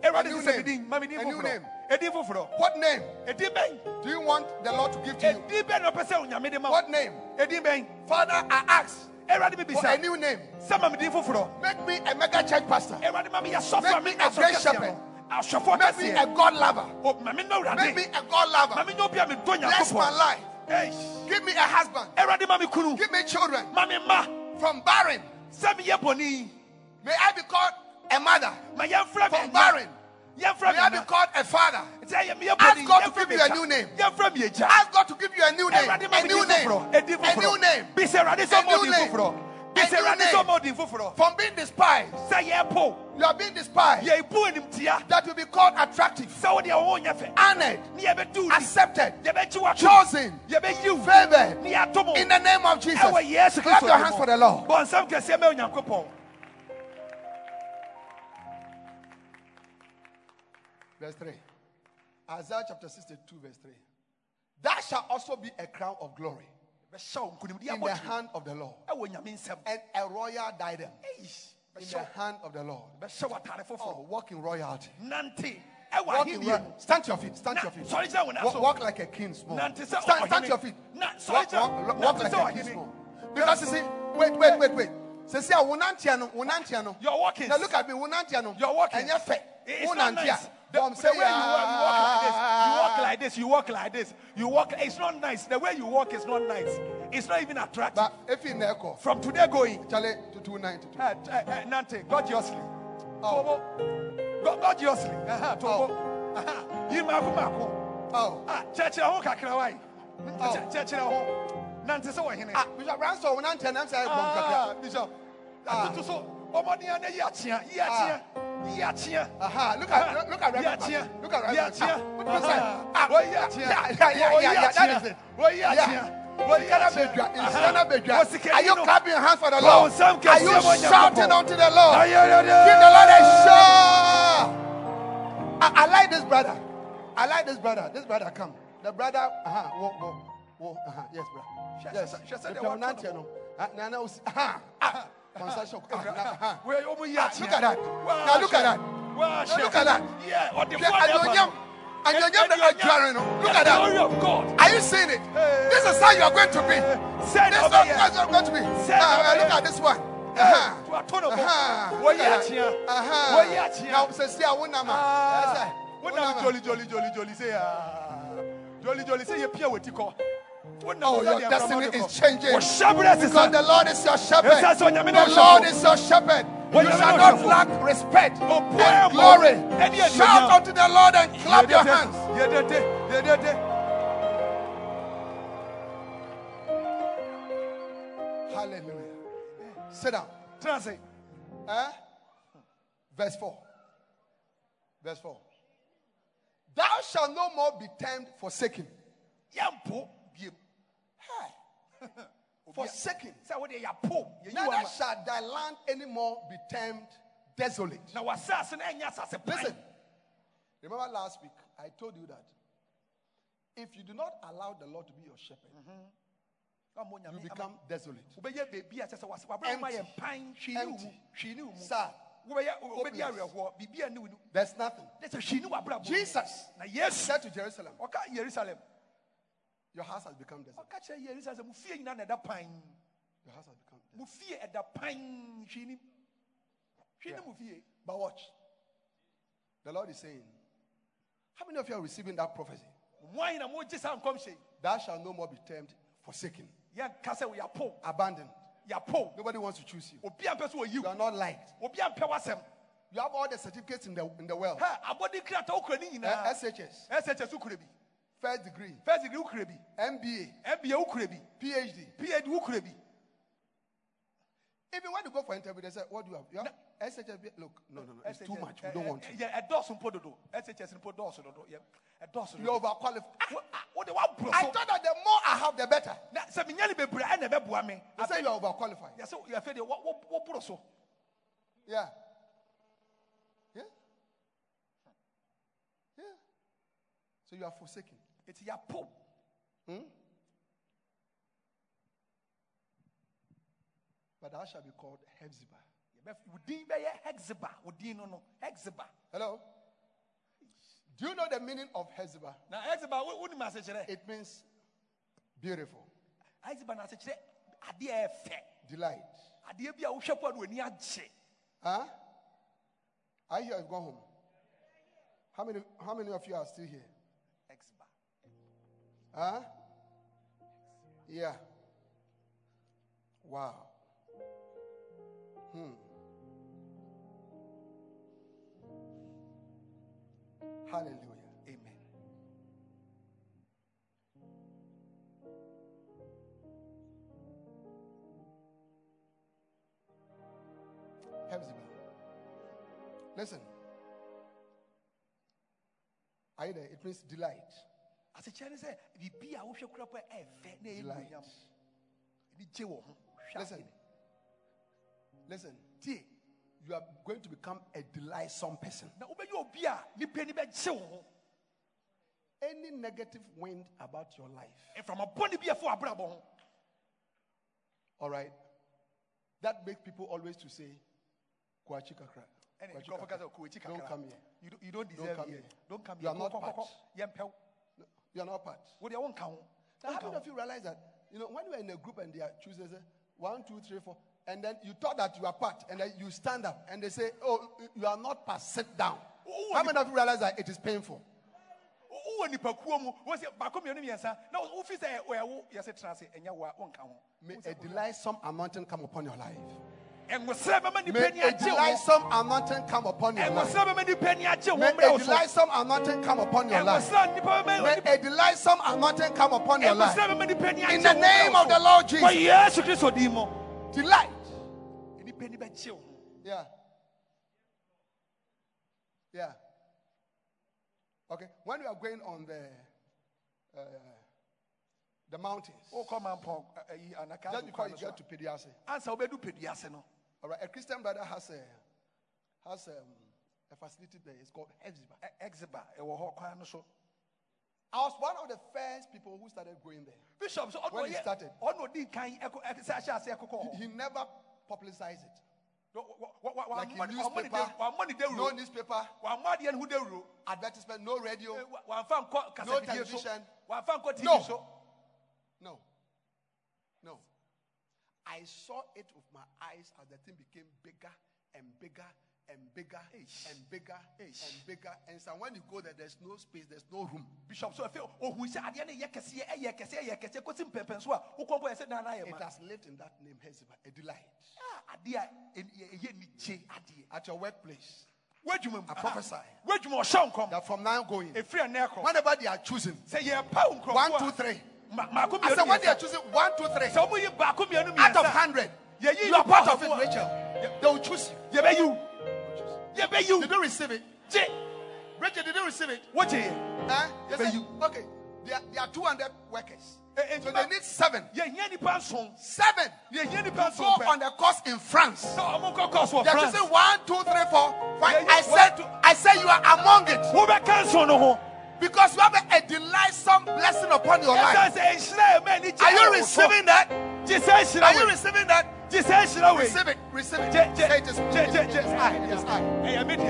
A new name. me din ma me din A new name. foforɔ What name ɛdin do you want the Lord to give to you? ɛdin bɛn na ɔpɛ sɛ onyame de ma wo What name? Father, I ask for a new name. sɛ ma me Make me a mega church pastor. awurade ma me yɛ sɔfo Make me a great shepherd. Make me a God lover. Make me a God lover. me nyɛ obi a medɔ Bless my life. Give me a husband. awurade ma me kunu Give me children. ma me mma From barren, sɛ meyɛ bɔne may I be called a mother. ma yɛmfrɛ me From barren, may I be called a father. Nti ɛyɛ meyɛ Ask God to give you a new name. yɛmfrɛ me agya Ask God to give you a new name. A new name. A new name. A new name. A new name. sɛ ɔma wo din foforɔ From being despised, you are being despised. That will be called attractive, sɛ wode ɛwɔ wo nyɛ fɛ honored, ne yɛbɛdu wo ni accepted, chosen, favored. ne yɛato mo In the name of Jesus. Clap your hands for the Lord. bɔ nsɛm kɛseɛ ma onyankopɔn Verse 3. Isaiah chapter 62, verse 3. That shall also be a crown of glory bɛhyɛ wo nkonimdi in the hand of the Lord, ɛwɔ nyame nsɛm and a royal diadem in the hand of the Lord. bɛhyɛ wo atare Oh, walk in royalty. Walk in ahenniɛ Stand to your feet. Stand to your feet. sɔre gyina wo nan Walk, walk like a king small. Stand, stand to your feet. Walk, walk, walk like a king ɔhene. small. Because you see, wait, wait, wait, wait. Say, see, wunantiano, wunantiano. You're walking. Now look at me, wunantiano. You're walking. And you're fat. It's not nice. The, the way you walk, you walk like this. You walk like this. You walk like this. You walk. It's not nice. The way you walk is not nice. It's not even attractive. But if you never From today going, Charlie to 292. uh, uh, uh, Nante, gorgeously. Oh. Tobo. Go- Gorgeously. Uh-huh, Tobo. Uh-huh. You mako mako. Oh. Ah, church na ho kakra wai. Oh. Na ho. Nante sɛ wɔ hene. Ah, Bishop Ransom, saying, bom Ah. Bishop. Ah. Atutu so. Ɔmɔden ana yi akyea. Yi akyea. Yi akyea. Aha, look at look, look at Pastor. Look at Pastor. yeah. Ah, What do you say? Ah, Ah, sikeni Are you clapping hands for the Lord? Are you them on your shouting unto the Lord? Give the Lord a shout. I, I like this brother. I like this brother. This brother come. The brother. Uh-huh. Whoa, whoa, whoa. Uh-huh. Yes, brother. Yes. she said The they want you know. Uh, uh-huh. Ah. Uh, uh-huh. Yi Ah, look at that. Now look at that. Now look at that. Yeah, ɔde Yeah, fo ade aba Anyonyam. no. Anyonyam the Anyonyam. Adjuare, no. Look at that. glory of God. Are you seeing it? This is how you are going to be. Send This is how you are going to be. Ah, look at this one. Uh-huh. to ato no bo. Uh-huh. Wɔyi Look at akyea. that. Uh-huh. Now, say, I won't nama. Ah, Yes, sir. wonam Wonama. jolly jolly jolly jolly say jolly jolly say yɛ pia wɔ ti Wonam Oh, your destiny is changing. Because the Lord is your shepherd. Yes, sir, so nyame na The. Lord is your shepherd. You shall not lack respect and glory. Shout unto the Lord and clap your hands. Hallelujah. Sit down. Ase. Eh? Verse 4. Verse 4. Thou shalt no more be termed forsaken. Hey. Forsaken. Sɛ wode yɛapo. Yɛyi Neither shall thy land anymore be termed desolate. Na w'asase no ɛnyɛ asase. Listen. Remember last week, I told you that if you do not allow the Lord to be your shepherd, mhm. Ɔmo you become desolate. wobɛyɛ baabi a kyɛ sɛ was- wabrɛ wo ma yɛ pan hwii ne wo mu Empty. hwii ne wo mu Sad. wobɛyɛ Hopeless. a ne wo nu There's nothing. ne sɛ hwii ne wabrabɔ Jesus said to Jerusalem, ɔka yerusalem Your house has become desolate. ɔka kyerɛ yerusalem sɛ mo fie nyinaa na pan Your house has become desolate. mo fie ɛda pan hwee nim hwee nim mo fie But watch. The Lord is saying, How many of you are receiving that prophecy? mwan na mogye saa nkɔmhyɛ yi Thou shalt no more be termed forsaken, yɛnka sɛ yɛapo abandoned. yɛapo Nobody wants to choose you. obi ampɛ so wɔyi You are not liked. obi ampɛ w'asɛm You have all the certificates in the in the world. krata wokura ne Eh, nyinaa SHS, kyɛ bi first degree, first degree wokura bi MBA, MBA wokura bi PhD. PhD wokura bi Even when you go for interview, they say, What do you have? You have SHS. Look, no, no, no. It's too much. We ɛ- don't ɛ- want you. ɛ- ɛdɔɔso mpo dodo SHS mpo dɔɔso dodo yɛ ɛdɔɔso You're dodo overqualified. Wo- ah, wode ah, woaboro I thought that the more I have, the better. menya ne bebree ɛna ɛbɛboa me They say you are overqualified. yɛsɛ yɛfɛ deɛ wo- what woboro so Yeah. Yeah. Yeah. So you are forsaken. Ɛti yɛapo hmm? But thou shalt be called Hephzibah. Yɛbɛ- wo din bɛyɛ hexeba wo din no no Hello? Do you know the meaning of Hephzibah? Now, wo- wonim asekyerɛ It means beautiful, hexeba no asekyerɛ adeɛ a ɛyɛ delight. adeɛ bi a wohwɛ po a no w'ani agye Huh? I hear you've gone home. How many, how many of you are still here? Huh? Yeah. Wow. Hmm. Hallelujah. amen Hephzibah. Listen. There? It means delight. Asekyerɛ ne sɛ biribi a wohwɛ kora po a fɛ na ɛyɛ Delight. ɛni gye wɔ ho hwɛ Listen. tie You are going to become a delightsome person. na wobɛyɛ obi a nipa ni bɛgye wo ho Any negative wind about your life, ɛframa bɔne bi ɛfo abrabɔ ho all right, that makes people always to say, Kwachi kakra. Kwachi kakra." Don't come here. You don't- you don't deserve come here here. don't come You here are not part. Yɛmpɛ wo No, you are not part. wodeɛ wonka ho Now, how many of you realize that, you know, when you are in a group and they are choosing, say, eh, one, two, three, four, and then you thought that you are part, and then you stand up, and they say, oh, you are not part, sit down. Oh, How many of you realize that it is painful? Wo- wowɔ nipakuo mu wɔsɛ baako mmienu mmiɛnsa na wofi sɛ ɛyɛ wo yɛsɛ tena ase ɛnyɛ wo a ho May anointing come upon your life. May a delightsome anointing come upon your life. ɛnwosrɛ bɛma nipa ni agye wo May a delightsome anointing come upon your life. May a delightsome anointing come upon your life. ɛnwosrɛ bɛma nipa ni agye In the name of the. Lord Jesus. yesu kristo din mu Delight. nipa ni bɛgye wo ho Yeah. Yeah. Okay. When we are going on the uh, the mountains, wokɔ mampɔn ɛ- ɛyi anaka just before you kwan no so get to Peduase, a, ansa wobɛdu peduase no all right, a Christian brother has a has um, a facility there. It's called Hephzibah. ɛ- exeba ɛwɔ hɔ kwan no so I was one of the first people who started going there. bishop so When he started. ɔno ɔdi kan ɛkɔ ɛk- sɛ ahyɛ ase ɛkokɔ He, he never publicized it. Wa- wa- wa- wa- Like in wammɔ ne- wammɔ ne newspaper, da- wammɔ ne no newspaper, advertisement, no radio, Eh, wa- wamfa nkɔ no television. wamfa nkɔ No. tv so No. No. I saw it with my eyes as the thing became bigger and bigger and bigger and bigger and bigger. And so when you go there, there's no space, there's no room. bishop so afei ohun sɛ adeɛ no yɛ kɛseɛ ɛyɛ kɛseɛ ɛyɛ kɛseɛ kɔsi mpɛmpɛn so a wokɔ bɔ ɛsɛ nana yɛ It has lived in that name, Hezekiah, a delight. Adeɛ a ɛn- yɛ- ɛyɛ nigye adeɛ At your workplace, w'adwuma mu I prophesy. w'adwuma ɔhyɛ nkɔm that from now going, ɛfiri ɛnɛ kɔ whenever they are choosing, say, nkurɔfoɔ one, two, three. I said, when they are choosing one, two, three, sɛ ɔmo yi baako mmienu out of hundred, you you are part of it, Rachel. They will choose you. yɛbɛyi wo yɛbɛyi Did wo you receive it? Rachel, did you receive it? wogye yɛ Huh? They you- okay, there, are- there are 200 workers. Eh, eh, So they need seven. Seven. nipa Go on the course in France. sɛ ɔmo nkɔ kɔɔso wɔ They're choosing one, two, three, four, five. I said, I said you are among it wobɛka nson no ho because you have a, delightsome blessing upon your life. sɛ nhyira a ɛma ani gye Are you receiving that? gye sɛ nhyira Are you receiving that? gye sɛ nhyira wei Receive it. Receive it. gye gye Say it is gye gye it is I. It is I. ɛyɛ me dea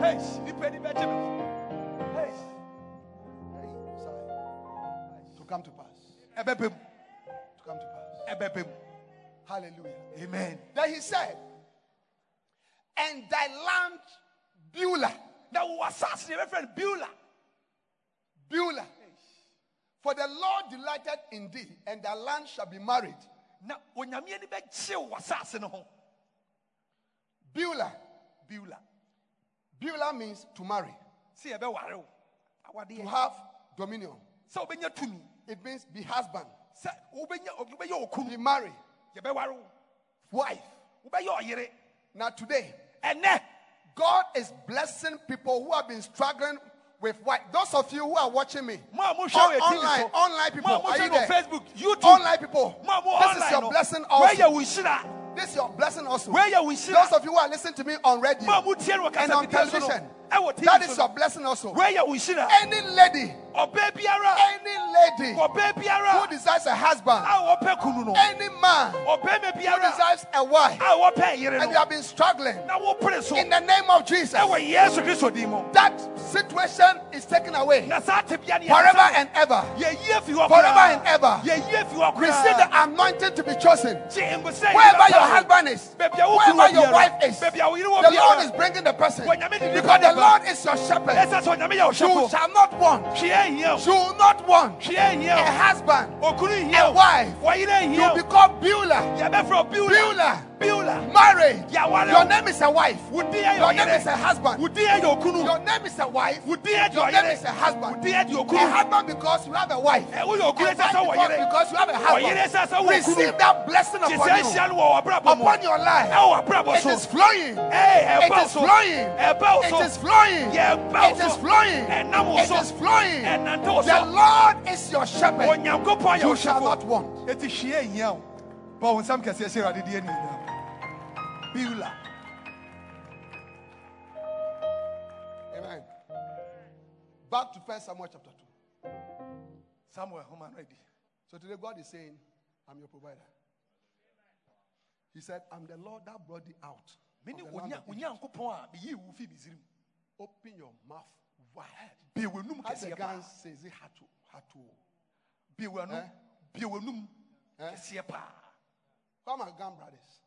Hey, bɛgye me ho Hey, To come to pass. To come to pass. Hallelujah. amen Then he said, and thy land Beulah, na wo asase deɛ yɛbɛfrɛ beulah Beulah. For the Lord delighted in thee, and thy land shall be married. na onyame ani bɛkyew w'asase no ho Beulah. beulah Beulah means to marry, wo to have dominion. sɛ wobɛnya tumi It means be husband, sɛ wobɛnya wobɛyɛ wo kunu be married, wife. Now today, God is blessing people who have been struggling with wife. Those of you who are watching me, on- online, online people, are you there? facebook youtube Online people, mo a mo this is your blessing also. This is your blessing also. Those of you who are listening to me on radio mo a motie no wɔ and on kasafidie so no television, that tv your blessing also. wɔyɛ wo nhyira Any lady, any lady who desires a husband, a wɔpɛ kunu no. any man who desires a wife, a wɔpɛ yere and you have been struggling, na wopere so. in the name of Jesus, ɛwɔ yesu kristo din that situation is taken away na saa tebea forever and ever. yɛyie fi hɔ Forever and ever. yɛyie fi hɔ Receive the anointing to be chosen. Wherever your husband is, Baabi a wo kunu wherever your wife is, baabi a wo yere wɔ the Lord is bringing the person. Wɔ Nyame de nipa Because the. Lord is your shepherd. ɛsɛ sɛ onyame yɛ wo You shall not want, you will not want a husband, a wife. You nhia will wo be Beulah, Beulah. Biwla married. Your name is a wife. Your name is a husband. wo din yɛ okunu Your name is a wife. wo din yɛ Your name is a husband. wo din yɛ A husband because you have a wife. woyɛ A wife because, you have a ɔyere ɛsɛ sɛ husband. Receive that blessing upon you. ahyia no wɔ w'abrabɔ mu Upon your life. w'abrabɔ It is flowing. Ɛɛ, It is flowing. It is flowing. It is flowing. It is flowing. The Lord is your shepherd. onyankopɔn yɛ wo You shall not want. ɛti hwie nhia wo bɔ wo nsɛm kɛseɛ hyɛ awurade deɛ ne biwla Amen. Back to First Samuel chapter 2. samuel home and ready. So today God is saying, I'm your provider. He said, I'm the Lord that brought thee out. mene of the land onya- of Egypt. onyankopɔn a meyii wo fi misiri mu Open your mouth wide. As the paa says, it had to, had to. Eh? bie w'anum Eh? kɛseɛ paa are my gun brothers?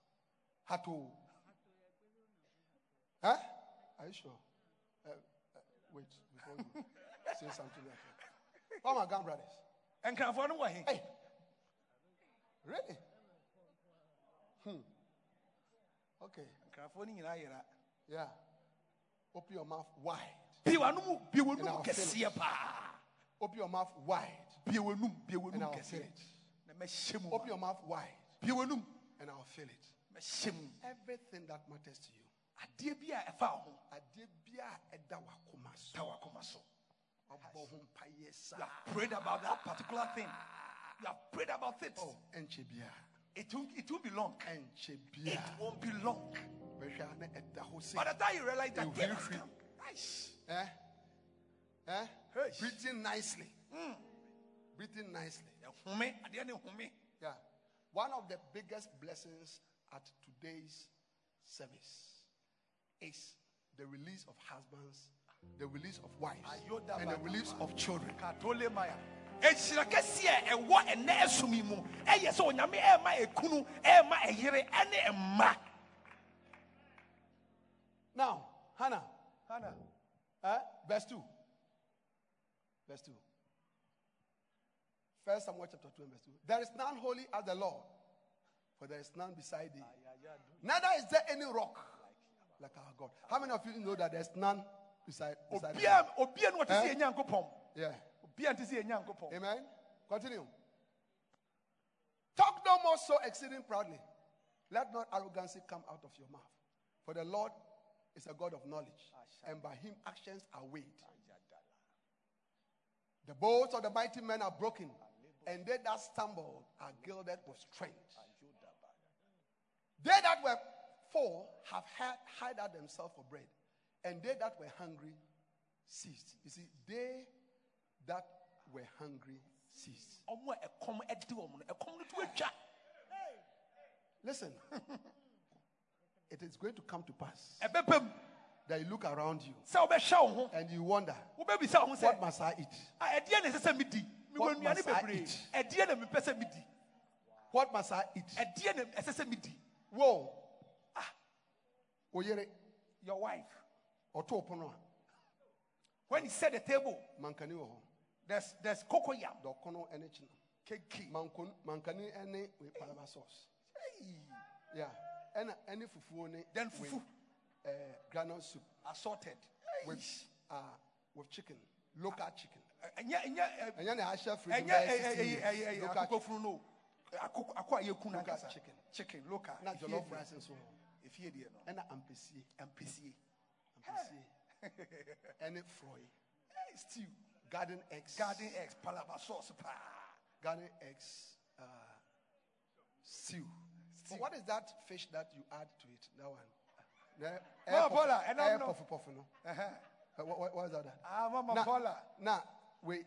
Had to. Huh? Are you sure? Uh, uh, wait, before you say something like that. Are my gun brothers? nkrafoɔ no wɔ he Hey. Really? Hmm. Okay. nyinaa yera Yeah. Open your mouth wide. bie w'anum bie And I'll fill paa Open your mouth wide. bie w'anum bie And I'll fill it. na mɛhyɛ mu Open your mouth wide. And I'll fill it. Everything that matters to you. adeɛ bi a ɛfa ho Adeɛ bia a ɛda w'akoma so. ta w'akoma so Ɔbɔ ho mpaeɛ saa. you have prayed about that particular thing you have prayed about it Oh, ɛnkyɛ bia. it won't it won't be long Ɛnkyɛ it won't be long Bɛhwɛ na ɛda hɔ sɛ. by the time you realize that You day has come Aish. Eh? Eh? Hey. Breathing nicely. Breathing nicely. ɛhome adeɛ ne home Yeah. One of the biggest blessings at today's service is the release of husbands, the release of wives, and the release of children. ɛhyira kɛseɛ ɛwɔ ɛnɛ ɛsom yi mu ɛyɛ sɛ onyame ɛma ekunu ɛma ɛyere ɛne ɛma Now, Hannah, hannah eh? verse 2. Verse 2. First Samuel chapter 2 and verse 2. There is none holy as the Lord, for there is none beside thee. Neither is there any rock like our God. How many of you know that there's none beside, beside God? obia no ɔte sɛ Eh? Yeah. obia nte sɛ yɛ nyankopɔn Amen. Continue. Talk no more so exceeding proudly. Let not arrogancy come out of your mouth. For the Lord is a God of knowledge, and by him actions are weighed. The bows of the mighty men are broken, and they that stumble are gilded with strength. They that were full have out themselves for bread, and they that were hungry ceased. You see, they that were hungry ceased. ɔmo a ɛkɔm ɛde wɔn no ɛkɔm no to atwa Listen, it is going to come to pass that you look around you sɛ wobɛhwɛ wo ho and you wonder, wobɛbisa wo ho what must I eat? "Ah, ɛdeɛ na ɛsɛ sɛ medi mewɔ What must I eat?" ɛdeɛ na mepɛ What must I eat? Ɛdeɛ na ɛsɛ sɛ medi Whoa. Ah. Oyere. your wife Oto opono a. when you set the table Mankani wo there's there's cocoyam Dɔkono ene china. keke Mankon mankani ene we palava sauce. Yeah. Ena any fufu ne then fufu eh, uh, granite soup assorted with uh with chicken, local chicken. ɛnyɛ ɛnyɛ And then I share free. ɛnyɛ ɛyɛ ɛyɛ ɛyɛ Local akokɔ funu no akoko akɔ a yɛku Local nankasa chicken. chicken local na efie jollof deɛ. rice nso. efie deɛ no Ena ampesie. ampesie Ampesie. Ene froy. Hey, stew Garden eggs. garden eggs palava sauce garden eggs uh, stew. So what is that fish that you add to it? That one. The Mama Paula, and I'm air not- puffy puffy, no? Uh, what, what, what is that? ah mama Now- paula Now, wait.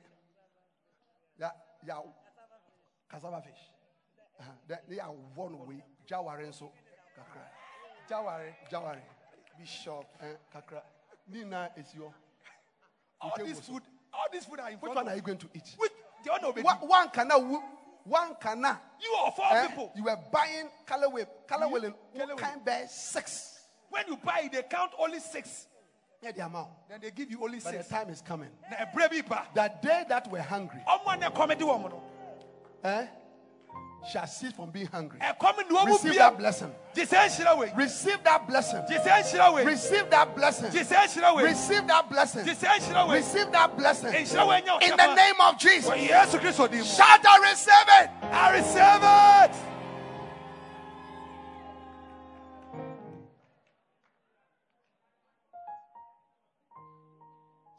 Yeah, yeah. Cassava fish. They are one way. Jawari so kakra. jaware Jawari. bishop Uh, kakra. Nina is your. all this food all this food are in Which one of are you going to eat? which the one obedi One, one cana. One cana. you of all Eh, people You were buying color whip, color You- willing, what kind bear six. when you buy they count only six Yeah, the amount. then they give you only But the time is coming. bi The day that we're hungry, ɔmo na ɛkɔmi di wɔn no eh, shall cease from being hungry. ɛkɔmi ni wɔn mu Receive that blessing. jisɛ nhyira wei Receive that blessing. jisɛ nhyira wei Receive that blessing. jisɛ nhyira wei Receive that blessing. jisɛ nhyira wei Receive that blessing. nhyira wei nya In the name of Jesus. wɔ yesu kristo di mu Shout and receive it. i receive it.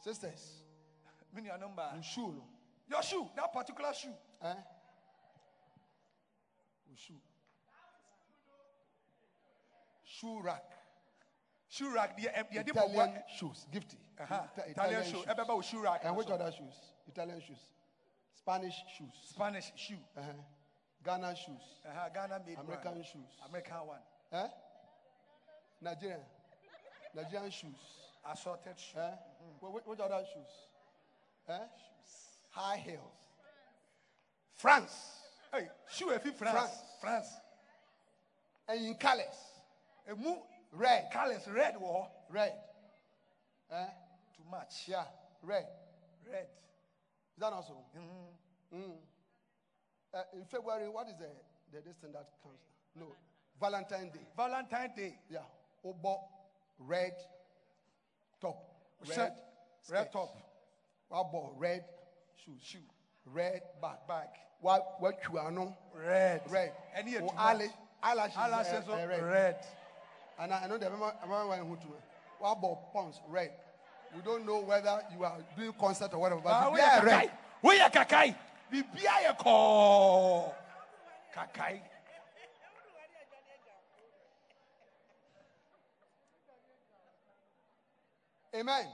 Sisters, mi ni anum ba you shoe, your shoe that particular shoe Eh? Shoe. Shoe rack. shoe rack ɛ- Italian shoes. Gifty. Ita- Italian shoe ɛbɛba wo shoe rack And which other shoes? Italian shoes. Spanish shoes. Spanish shoe Uh-huh. Ghana shoes. Aha, Ghana made American one. shoes. American one Eh? Nigerian. Nigerian shoes. assorted shoe Eh? Wh- Which, which other shoes? Eh? High heels. France. Hey shoe efi France France. France And in colors. emu Red. colours red wɔ Red. Eh? too much Yeah. Red. red Is that also? Mm. Uh, in February, what is the, the this thing that comes? No. Valentine Day. Valentine Day Yeah. Obo, red top. Red, red skirt. top Obo, red shoes. shoe Red bag. bag What what you are no? red Red. yɛ Oh, eyelash, eyelashes. eyelashes uh, uh, red. red And I, I know the remember, remember when who to what about pons red. We don't know whether you are doing concert or whatever, but ah they are kakai red. woyɛ kakai bibia yɛ kakai Amen.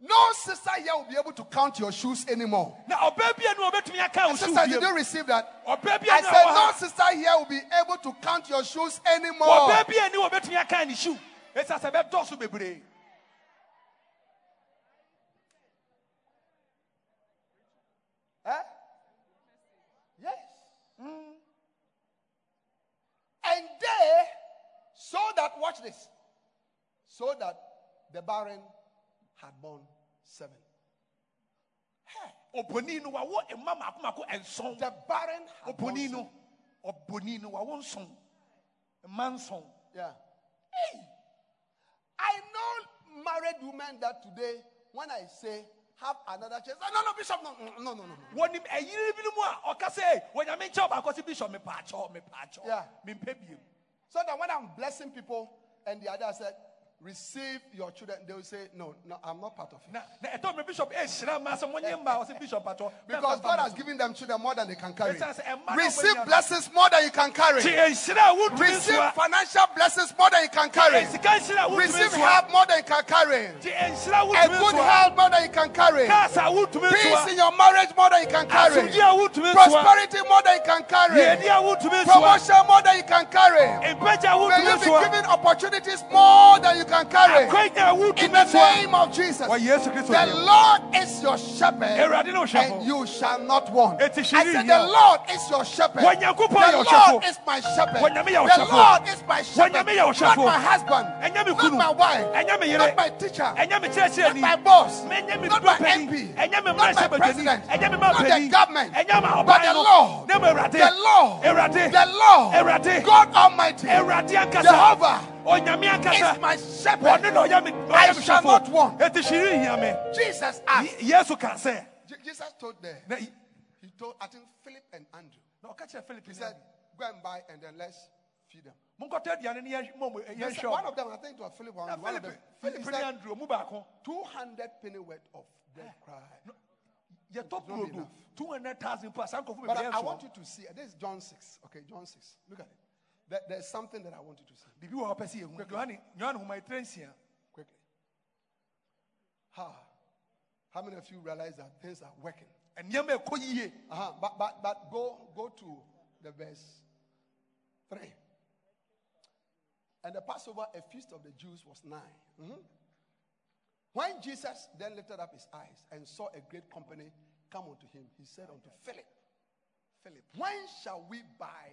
No sister here will be able to count your shoes anymore. na ɔbaa bia nu obetumi aka wo shoe Sister, did you receive that? I said, no sister here will be able to count your shoes anymore. ɔbaa bia ni obetumi aka ne shoe esi asɛ bɛ dɔɔso bebree Eh? Yes. And they, so that, watch this, so that the barren had born seven. ɔbɔnii no wawo mma mako mako nson The barren had born ɔbɔnii seven. no ɔbɔnii no wawo nson mma nson Yeah. I know married women that today, when I say have another chance, no, no, Bishop, no, no, no, no, no. wɔnim ɛyere bi no mu a ɔka sɛ wɔnyame nkyɛw baakɔ sɛ bishop mepaakyɛw mepaakyɛw Yeah. mempɛ biem So that when I'm blessing people and the other said, receive your children, they will say, no, no, I'm not part of it. na na ɛtɔ me bishop ɛhyira eh, ma sɛ monyɛ mma ɔsɛ bishop pakyɛw Because God has given them children more than they can carry. Yes, sir. And man, Receive blessings more than you can carry. nti ɛnhyira a wotumi Receive financial blessings more than you can carry. sika nhyira a wotumi Receive help more than you can carry. a good health more than you can carry. gas a wotumi Peace in your marriage more than you can carry. asomdwe a wotumi nsoa Prosperity more than you can carry. a wotumi nsoa Promotion more than you can carry. May you be given opportunities more than you can can carry. In the name of Jesus. wɔ yesu kristo The Lord is your shepherd, Awurade ne wo hwɛfo. and you shall not want. I said, The. Lord is your shepherd. The Lord is my shepherd. Wɔ Nyame yɛ wo The. Lord is my shepherd. Nyame yɛ wo Not my husband. Not my wife. Ɛnyɛ me yere. Not my teacher. Not my boss. Not my. MP. Not my president. Not the government. But the. Lord. Ne ma Awurade. The Lord. The Lord. God Almighty. Jehovah. Is my shepherd. Ɔno na ɔyɛ me I ɔyɛ me shall hwɛfo. not want. Eti hyiri hia me. Jesus asked. Ye- Yesu ka sɛ. Jesus told them. He told, I think, Philip and Andrew. na ɔka kyerɛ Philip He said, Go and buy and then let's feed them. Monkɔtɔ aduane ne yɛn mo They yɛn said- hyɛ One of them, I think it was Philip. One, Na one of them. Philip Philip Philip ne Andrew ɔmo baako. 200 penny worth of bread ah, cry. Yɛtɔ not burodo enough. two hundred thousand po asan kɔfo But bɛbi I, I want you to see. This is John 6. Okay, John 6. Look at it. There- there's something that I want you to see. Bibi wɔ hɔ pɛ si ehu. Yohane Yohane Homa etire nsia. Quickly. Ha. How many of you realize that things are working? Ɛkɔ yie. Uh-huh. But, but, but go, go to the verse 3. And the Passover, a feast of the Jews, was nigh. Mhm. When Jesus then lifted up his eyes and saw a great company come unto him, he said unto Philip, Philip, when shall we buy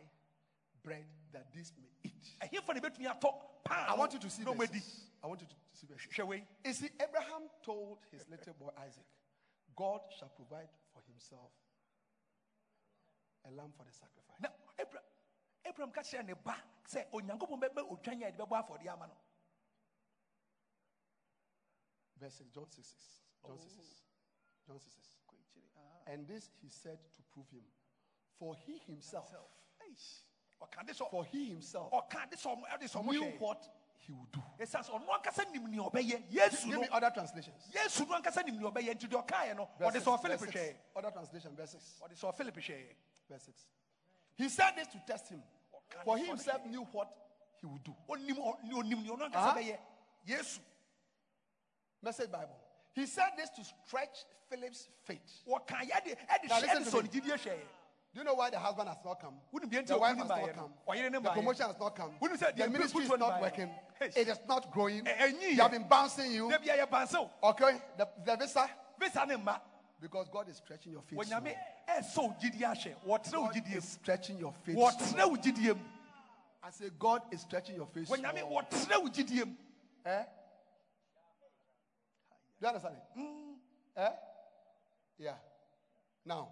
bread that this may eat? Ɛhefo na ebetumi atɔ paa. I want you to see this. I want you to see this. Hwɛ wei. You see, Abraham told his little boy Isaac, God shall provide for himself a lamb for the sacrifice. Na Abraham Abraham ka kyerɛ ne ba sɛ Onyankopɔn bɛbɛ otwan yɛ de bɛbɔ afɔde ama no. Verse 6, John 6 6. John 6 6. John 6 6. And this he said to prove him. For he himself, Eish. Ɔka de sɔ. for he himself Ɔka de sɔ ɔmo ɛde sɔ ɔmo knew what he would do. Esan sɛ ɔno ankasa nim nea ɔbɛyɛ. Yesu Give me other translations. Yesu no ankasa nim nea ɔbɛyɛ nti deɛ ɔkaeɛ no Verse six, sɔ Philip verse hwɛ. six. Other translation, verse 6. Ɔde sɔ Philip hwɛ. Verse 6. He said this to test him. For he himself knew what he would do. Onim ɔ- onim nea ɔno ankasa Uh-huh. Yesu. Message Bible. He said this to stretch Philip's faith. Wɔka yɛ de ɛde Now listen to me. Ne gyidie hwɛ. Do you know why the husband has not come? Wonim deɛ nti The wife has not no. come. The promotion has not come. The ministry is not working. It is not growing. Ɛ- ɛnyi You have been bouncing you. Da bia yɛ bansew. Okay, the, the visa because God is stretching your faith. Wɔnyame ɛsɔ wo gyidie ahyɛ. Wɔtene wo God is stretching your faith. Wo. I say God is stretching your faith. Wɔnyame wɔtene wo gyidie mu. Eh? Do you understand it? Mm. Eh? Yeah. Now,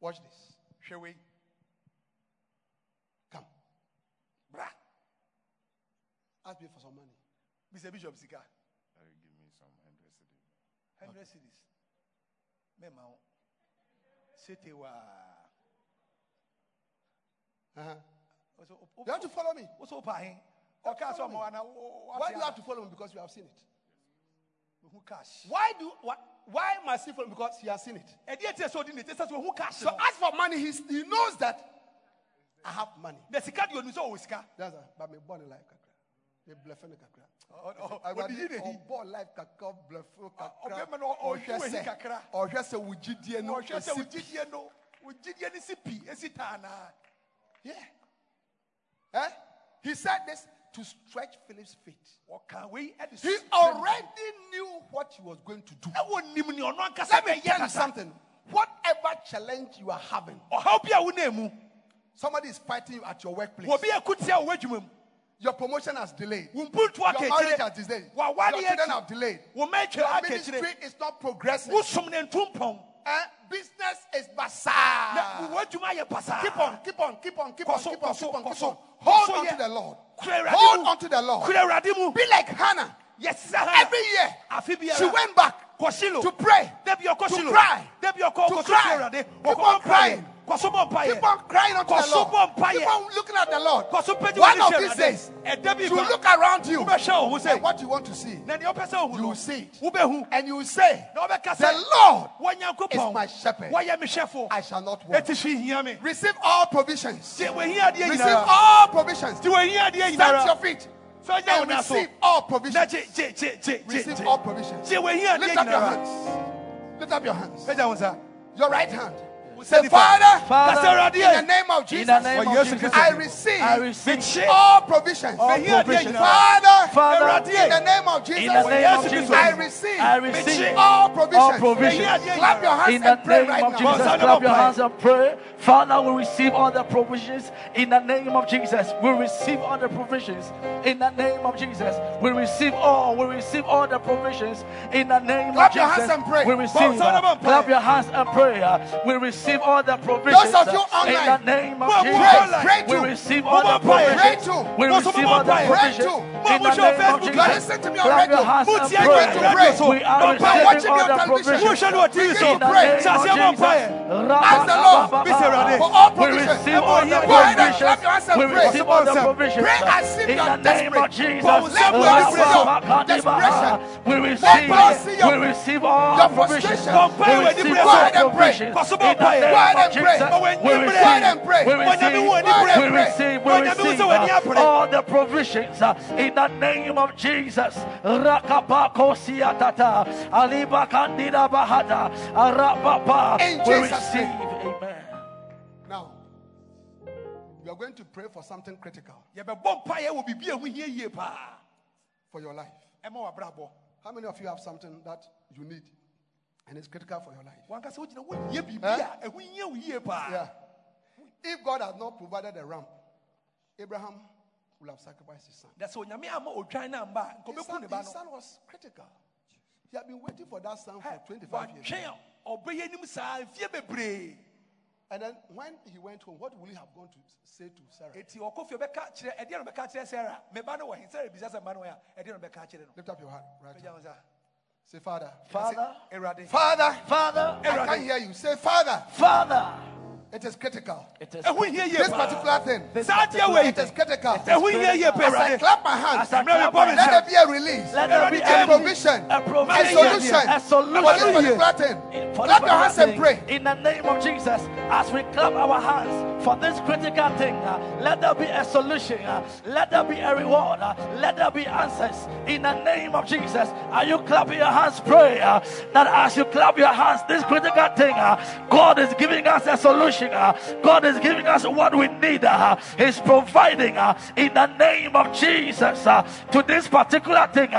watch this. Shall we? Come. Bra. Ask me for some money. Mr. Bishop Sika. give me some hundred cedis. Hundred cedis. Wo. Sete wa. Uh-huh. Wɔsɛ o- o- You have to follow me. wɔsɛ ɔpa ahe. Ɔka sɛ follow ɔma me. wa na wo- wo- Why do you have to follow me? Because you have seen it. Why do why, why must he follow? Because he has seen it. Ɛdeɛ tie sɛ ɔdi ne ti sɛ sɛ cash So as for money, he's, he knows that I have money. Na sika deɛ onu sɛ ɔwɔ sika. That's a, but me born life kakra. Me bluff no kakra. Ɔ- ɔ- I ɔde yi ne hi. born life kakra bluff kakra. ɔbɛma no, ɔ- ɔyi wɔ hi kakra. Ɔhwɛ sɛ wo gyidie no Ɔhwɛ sɛ wo esi- gyidie no wo gyidie no si pi esi taa naa. Yeah. Eh? He said this to stretch Philip's faith. Ɔka wei ɛde He already knew what he was going to do. ɛwɔ nim nea ɔno Let me tell you something. Whatever challenge you are having, ɔhaw bi a wo na mu somebody is fighting you at your workplace. wɔ bi ɛko tia wɔ w'adwuma mu Your promotion has delayed. Your marriage has delayed. Your children have delayed. Your ministry is not progressing. wosom ne ntompɔn Eh? Business is bazaar. wo w'adwuma yɛ pasaa Keep on, keep on, keep on, keep on, keep on, keep on, keep on. Hold on to the Lord. Hold on to the Lord. kura awurade mu Be like Hannah. ha Every year, she went back to pray. To cry. To cry. Keep on crying. Mpaeɛ kɔ so Keep on crying unto the Lord. Keep on looking at the Lord. kɔ so pɛgye One of these days, you look around you. wobɛhwɛ wo ho And what you want to see, na deɛ wopɛ sɛ wohu you will see it. And you will say, The Lord is my shepherd. I shall not want. ɛti hwe hia me Receive all provisions. gye wɔhia adeɛ Receive all provisions. gye wɔhia adeɛ Stand your feet sɛ ɔnyɛ wo and receive all provisions. Receive all provisions. gye wɔhia adeɛ Lift up your hands. Lift up your hands. Your right hand. Say, Father, Father, in the name of In Jesus, the name of Jesus, I receive I receive all provisions. all provisions. Father, Father, in the name of Jesus, in the name of Jesus, I receive I receive all provisions. all provisions. Clap your hands In the and pray name right of. Jesus, Father, clap your hands and pray. Father, we receive all the provisions. In the name of Jesus, we receive all the provisions. In the name of Jesus, we receive all. We receive all the provisions. In the name Clap of your Jesus, hands and pray. we receive. Clap your hands and pray. We receive all the provisions. Those of you uh, In the name of pray, Jesus, pray we receive all the Pray provisions. We receive all the online, provisions. In the name of Jesus. Listen to me on radio. Put your pray. to pray. We are pray. Receiving all the provisions. Who shall what you so In the pray. name of Jesus. Ask the Lord for all We provisions. receive all the Go Go ahead and provisions. clap your hands and We pray. receive all the Pray. Pray In the name of desperate. Jesus. Let see your desperation. We Let me receive. see We receive all your provisions. frustration. Don't pray We with the receive all Go ahead and pray. Provisions. Possible In the prayer. name Go ahead and pray. But when We you receive. pray- Go ahead and pray. We When receive. you pray, We receive. We receive say when you pray. all the provisions uh, in the name of Jesus. Rakapako siatata. Aliba kandida bahata. Arapapa. In We Jesus' receive. name. Amen. Now, you are going to pray for something critical yɛbɛbɔ mpaeɛ wɔ biribi a ɛho hia yie paa for your life. ɛma wabrabɔ How many of you have something that you need and it's critical for your life? wankasa wogyina wohia biribi a ɛho hia wo yie paa Yeah. If God had not provided a ramp, Abraham would have sacrificed his son. na sɛ onyame ama odwan no amba a His son, his son was critical. He had been waiting for that son for 25 years. watwɛn a ɔbɛyɛ anim saa mfie bebree And then when he went home, what would he have gone to say to Sarah? eti ɔkɔ fie bɛka kyerɛ ɛdeɛ na bɛka kyerɛ sara me ba no wɔ he sara bisa sɛ ma no wɔ a ɛdeɛ na bɛka kyerɛ no Lift up your hand right Say, Father. Father. Awurade Father. Father. I can't hear you. Say, Father. Father. It is critical. It is. ɛho hia yie This particular thing. adeɛ wɔ It is critical. hia yie paa As I clap my hands, As I let clap my Let there be a release. Let there be a a provision. a A solution. a For this particular thing. For Clap your hands and pray. In the name of Jesus, as we clap our hands for this critical thing, let there be a solution. let there be a reward. let there be answers. In the name of Jesus, are you clapping your hands? Pray uh, that as you clap your hands, this critical thing, uh, God is giving us a solution. uh, God is giving us what we need. He's providing in the name of Jesus to this particular thing.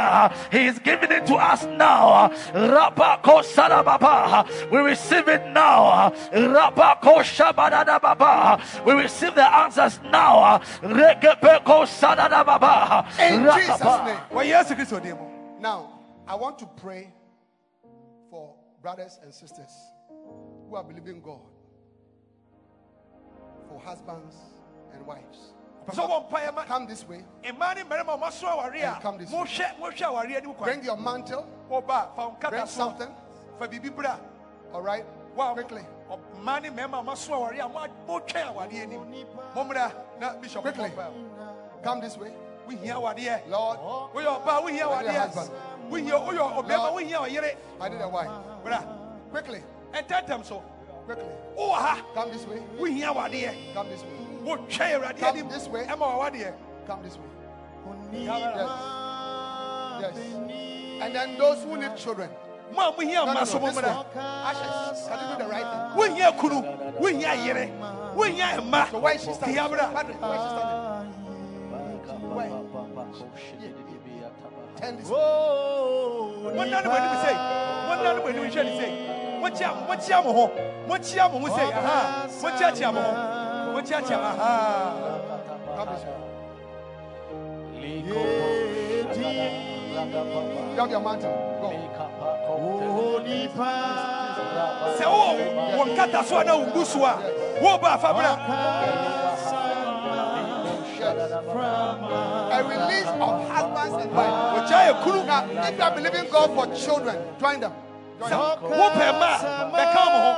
He is giving it to us now. We receive it now. Rapako Shabadadababa. We receive the answers now. Rekepeko Sadadababa. In Jesus' name. wɔ yesu kristo din mu Now, I want to pray for brothers and sisters who are believing God for husbands and wives. pɛ sɛ wɔbɔ mpaeɛ ma Come this way. mmaa ne mmarima a wɔaso aware a And come this way. mohwɛ mohwɛ awareɛ Bring your mantle. wɔba fa wo Bring something. fa biribi bra All right. Wow. Quickly. Mmaa ne mmarima a wɔaso aware a motwɛn awareɛ anim mommra na bishop Quickly. Come this way. wohia awadeɛ Lord, woyɛ ɔbaa need a awadeɛ husband. wohia woyɛ ɔbɛrima Lord. wohia ɔyere I need a wife. bra Quickly. ɛntɛntɛm so Quickly. wowɔ ha Come this way. wohia awadeɛ Come this way. wotwɛn awurade anim this way. ɛma wawadeɛ Come this way. Yes. Yes. And then those who need children. Mo a mohia No, no, mma no, so this mommra one. Ashes. Can you do the right thing? wohia kunu wohia yere wohia mma So where is she standing? tia bra Patrick, she standing? Turn this way. wɔnna no m'anim sei wɔnna no m'anim hwɛ ne sei mokyia mokyia mo ho mokyia mo ho sei aha mokyiakyia mo ho mokyiakyia aha Come this way. You have your mantle. Go. Sɛ wowɔ wo nkata a na wo ngu so a woba afa. A release of husbands and wives. wɔgya yɛ kunu Now, if you are believing God for children, join them. Join them. wopɛ mma a bɛka mo ho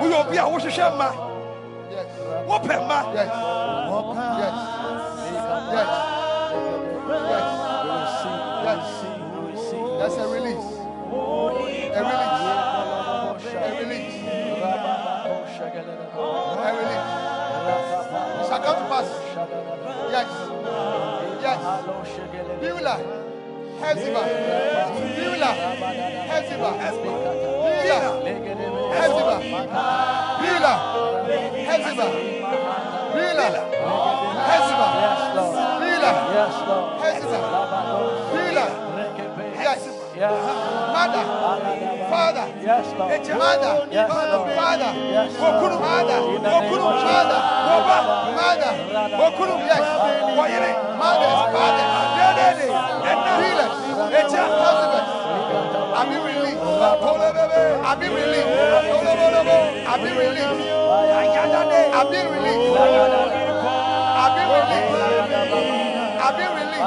woyɛ obi a wohwehwɛ mma Yes. wopɛ mma Yes. Yes. Yes. Yes. Yes. There's a release. A release. A release. A release. It shall come to pass. Yes. Yes. Beulah. Hezibah. Beulah. Hezibah. Beulah. Hezibah. Beulah. Hezibah. Beulah. Hezibah. Beulah. Hezibah. Beulah. Yes. Mother. Father. Yes, Father. It's Father. Yes, Lord. Father. Yes, Lord. Mother. Okuru mother. Oba mother. Okuru yes. Wayere mother. Father. Daddy. Healer. It's a husband. I be relieved. I be relieved. I be relieved. I be relieved. I be relieved. I be relieved. I be relieved.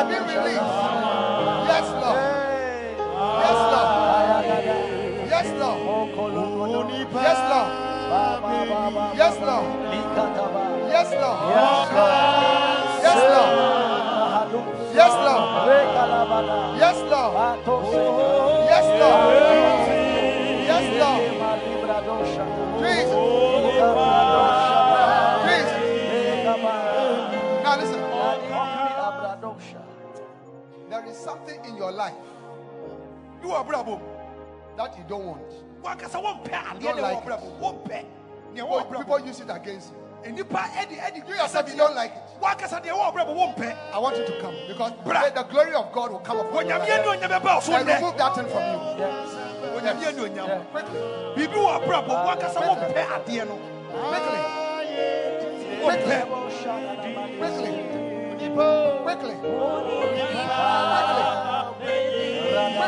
Have you released? Yes, Lord. Yes, Lord. Yes, Lord. Yes, Lord. Yes, Lord. Yes, Lord. Yes, Lord. Yes, Lord. Yes, Lord. something in your life that you don't want. You don't like it. Well, people use it against you. You yourself, you don't like it. I want you to come because the glory of God will come upon you. I remove that thing from you. Quickly. Quickly. Quickly. Wɔmpɛ Quickly. Quickly.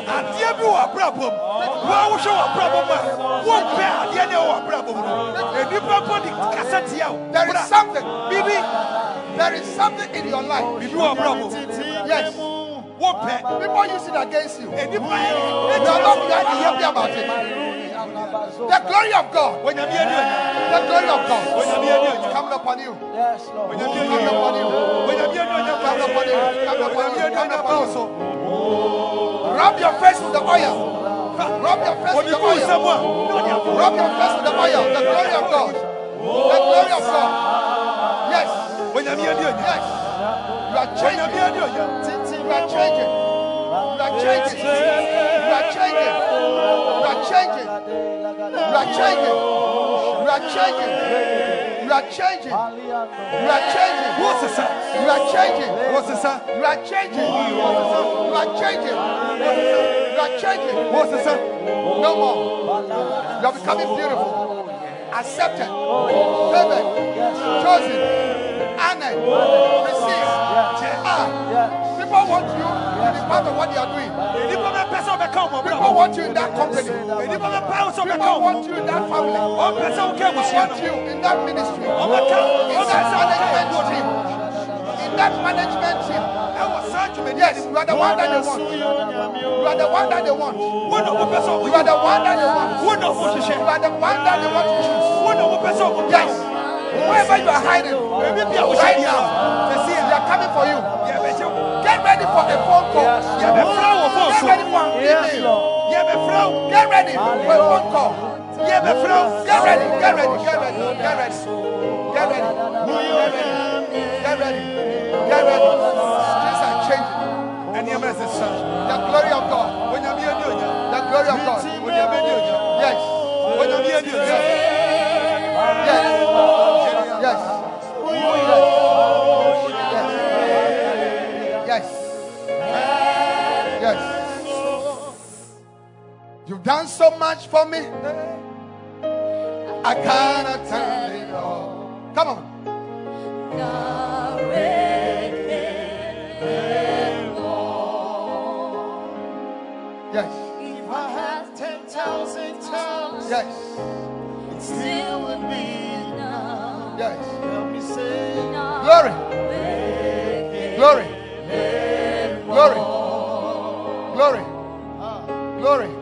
Adeɛ bi wɔ abrabɔ mu wɔn ahohwɛ wɔ abrabɔ mu a wɔmpɛ adeɛ ne wɔ abrabɔ mu no nipa mpo de kasa tia o There is something. biribi There is something in your life. biribi wɔ abrabɔ mu Yes. wɔmpɛ People use it against you. You nipa are not behind the happy about it. The glory of God. When you're the glory of God. When you're you, come upon you. Yes, Lord. When you're near you, come upon you. When you're near you, come upon you. Come upon you. Come upon you. Rub your face with the oil. Rub your face with the oil. Rub your face with the oil. The glory of God. The glory of God. Yes. When you're near you, yes. You are changing. You are changing. You are changing. You are changing. You are changing. You are changing. You are changing. You are changing. You are changing. wo sesa You are changing. wo sesa You are changing. You are changing. You are changing. wo sesa No more. You are becoming beautiful. Accepted. Favored. Chosen. Honored. Received. Ah. People want you to be part of what they are doing. nipa bɛpɛ sɛ ɔbɛka ɔmɔ People want you in that company. nipa bɛpɛ sɛ ɔbɛka People want you in that family. ɔmpɛ People want you in that ministry. In that management team. In that management team. ɛwɔ saa dwumadi Yes, you are the one that they want. You are the one that they want. wo na wopɛ sɛ You are the one that they want. wo na wohyehyɛ You are the one that they want to choose. wo na wopɛ sɛ ɔmo Yes. Wherever you are hiding, Ebi bi a wohyɛ right now, they are coming for you. Get ready for a phone call. Yes. Get ready for an email. Yes. Get ready for a phone call. Yẹ bẹ. Get ready. Get ready. Get ready. Get ready. Get ready. Get ready. Get ready. Things are changing. Ẹni ẹ mẹ́rin. The glory of God. Onyàmí ẹni you, The glory of God. Onyàmí ẹni you, Yes. When Onyàmí ẹni ònyà. Yes. Yes. Yes. yes. You've done so much for me. I cannot tell it all. Come on. Yes. If I had 10,000 tongues, Yes. it still would be enough. Yes. Help me say, Glory. Glory. Glory. Glory. Glory.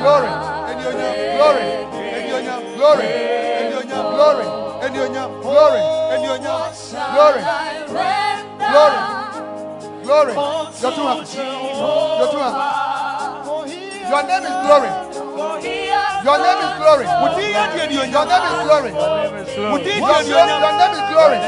Glory. ɛni onyam Glory. ɛni onyam Glory. ɛni onyam Glory. ɛni Anyonyam. Glory. Anyonyam. Glory. Glory. Glory. Your two. Your two. Your name is glory. Your name is glory. Your name is glory. Your, deɛ your, deɛ your name is glory.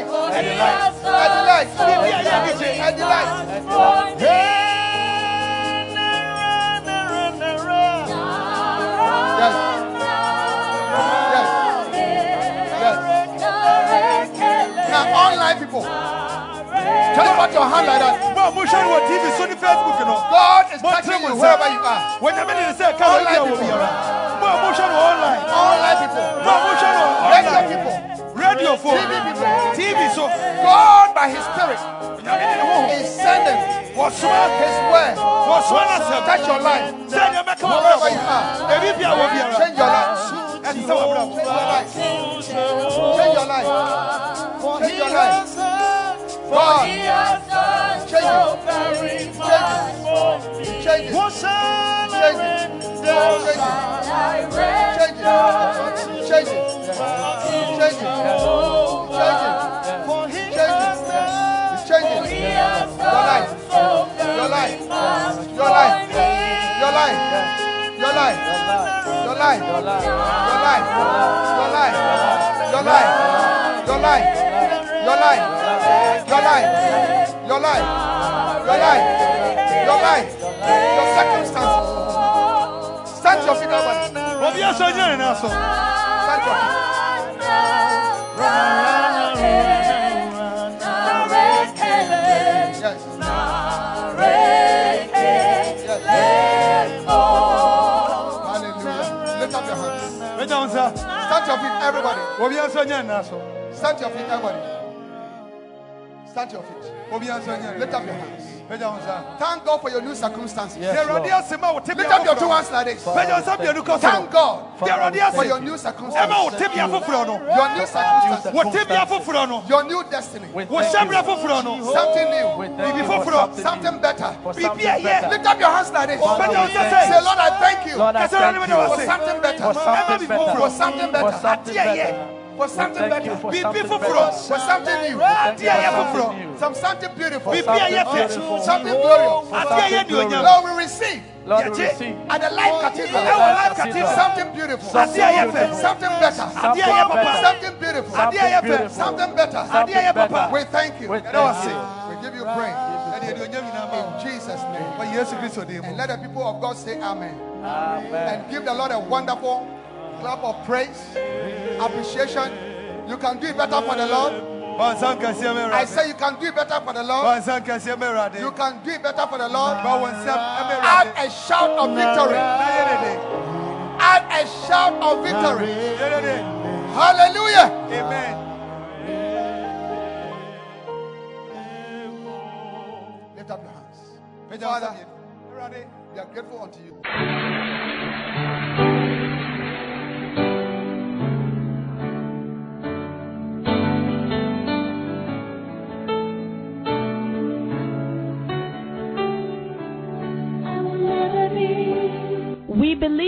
light. At the light. At the light. At the. Yes. online people. Tell about your hand like that. God is touching you wherever you are. When the minute say, come online people. Online people. Let people. Radio phone. TV so. God by His Spirit Nyame de ne ho. is sending. His word. N'asɛm. Touch your life. Sɛ deɛ bɛka wɔ Wherever you are. Ebi bi a wɔ. Change your life. Ɛte sɛ wɔ brɛ Change your life. Change your life. Change your life. God, change it. Change it. Change it. Change it. Change it. Change it. It's changing. Your life. Your life. Your life. Your life. Your life. Your life. Your life. Your life. Your life. Your life. Your life. Your life. Your life. Your life. Your life. Your life. Your circumstances. Oddio sognare naso. Stand your feet, everybody. Stand your feet, everybody. Stand your feet. Lift up your hands. Thank God for your new circumstances. Yes, Lord. Lift up your two hands like this. Thank God for your new circumstances. Your new circumstances. Your new destiny. Something new. Something better. Lift up your hands like this. Say, Lord, I thank you for something better. For something better. For something better for something we better. For be beautiful for us. For something new. Some something beautiful. Be something glorious. Lord, we receive. Lord, we receive. At the Life Cathedral. Our Life Cathedral. Something beautiful. Something better. Something better. Something beautiful. Something better. We thank you. We give you praise. In Jesus' name. And let the people of God say Amen. Amen. And give the Lord a wonderful clap of praise, appreciation. You can do it better for the Lord. Bɔnsa nkɛseɛ ma I say you can do it better for the Lord. Bɔnsa nkɛseɛ ma Awurade. You can do it better for the Lord. Bɔ wo nsɛm Add a shout of victory. Na yɛ dede. Add a shout of victory. Hallelujah. Amen. Lift up your hands. Mɛgya wo nsa Father, we are grateful unto you.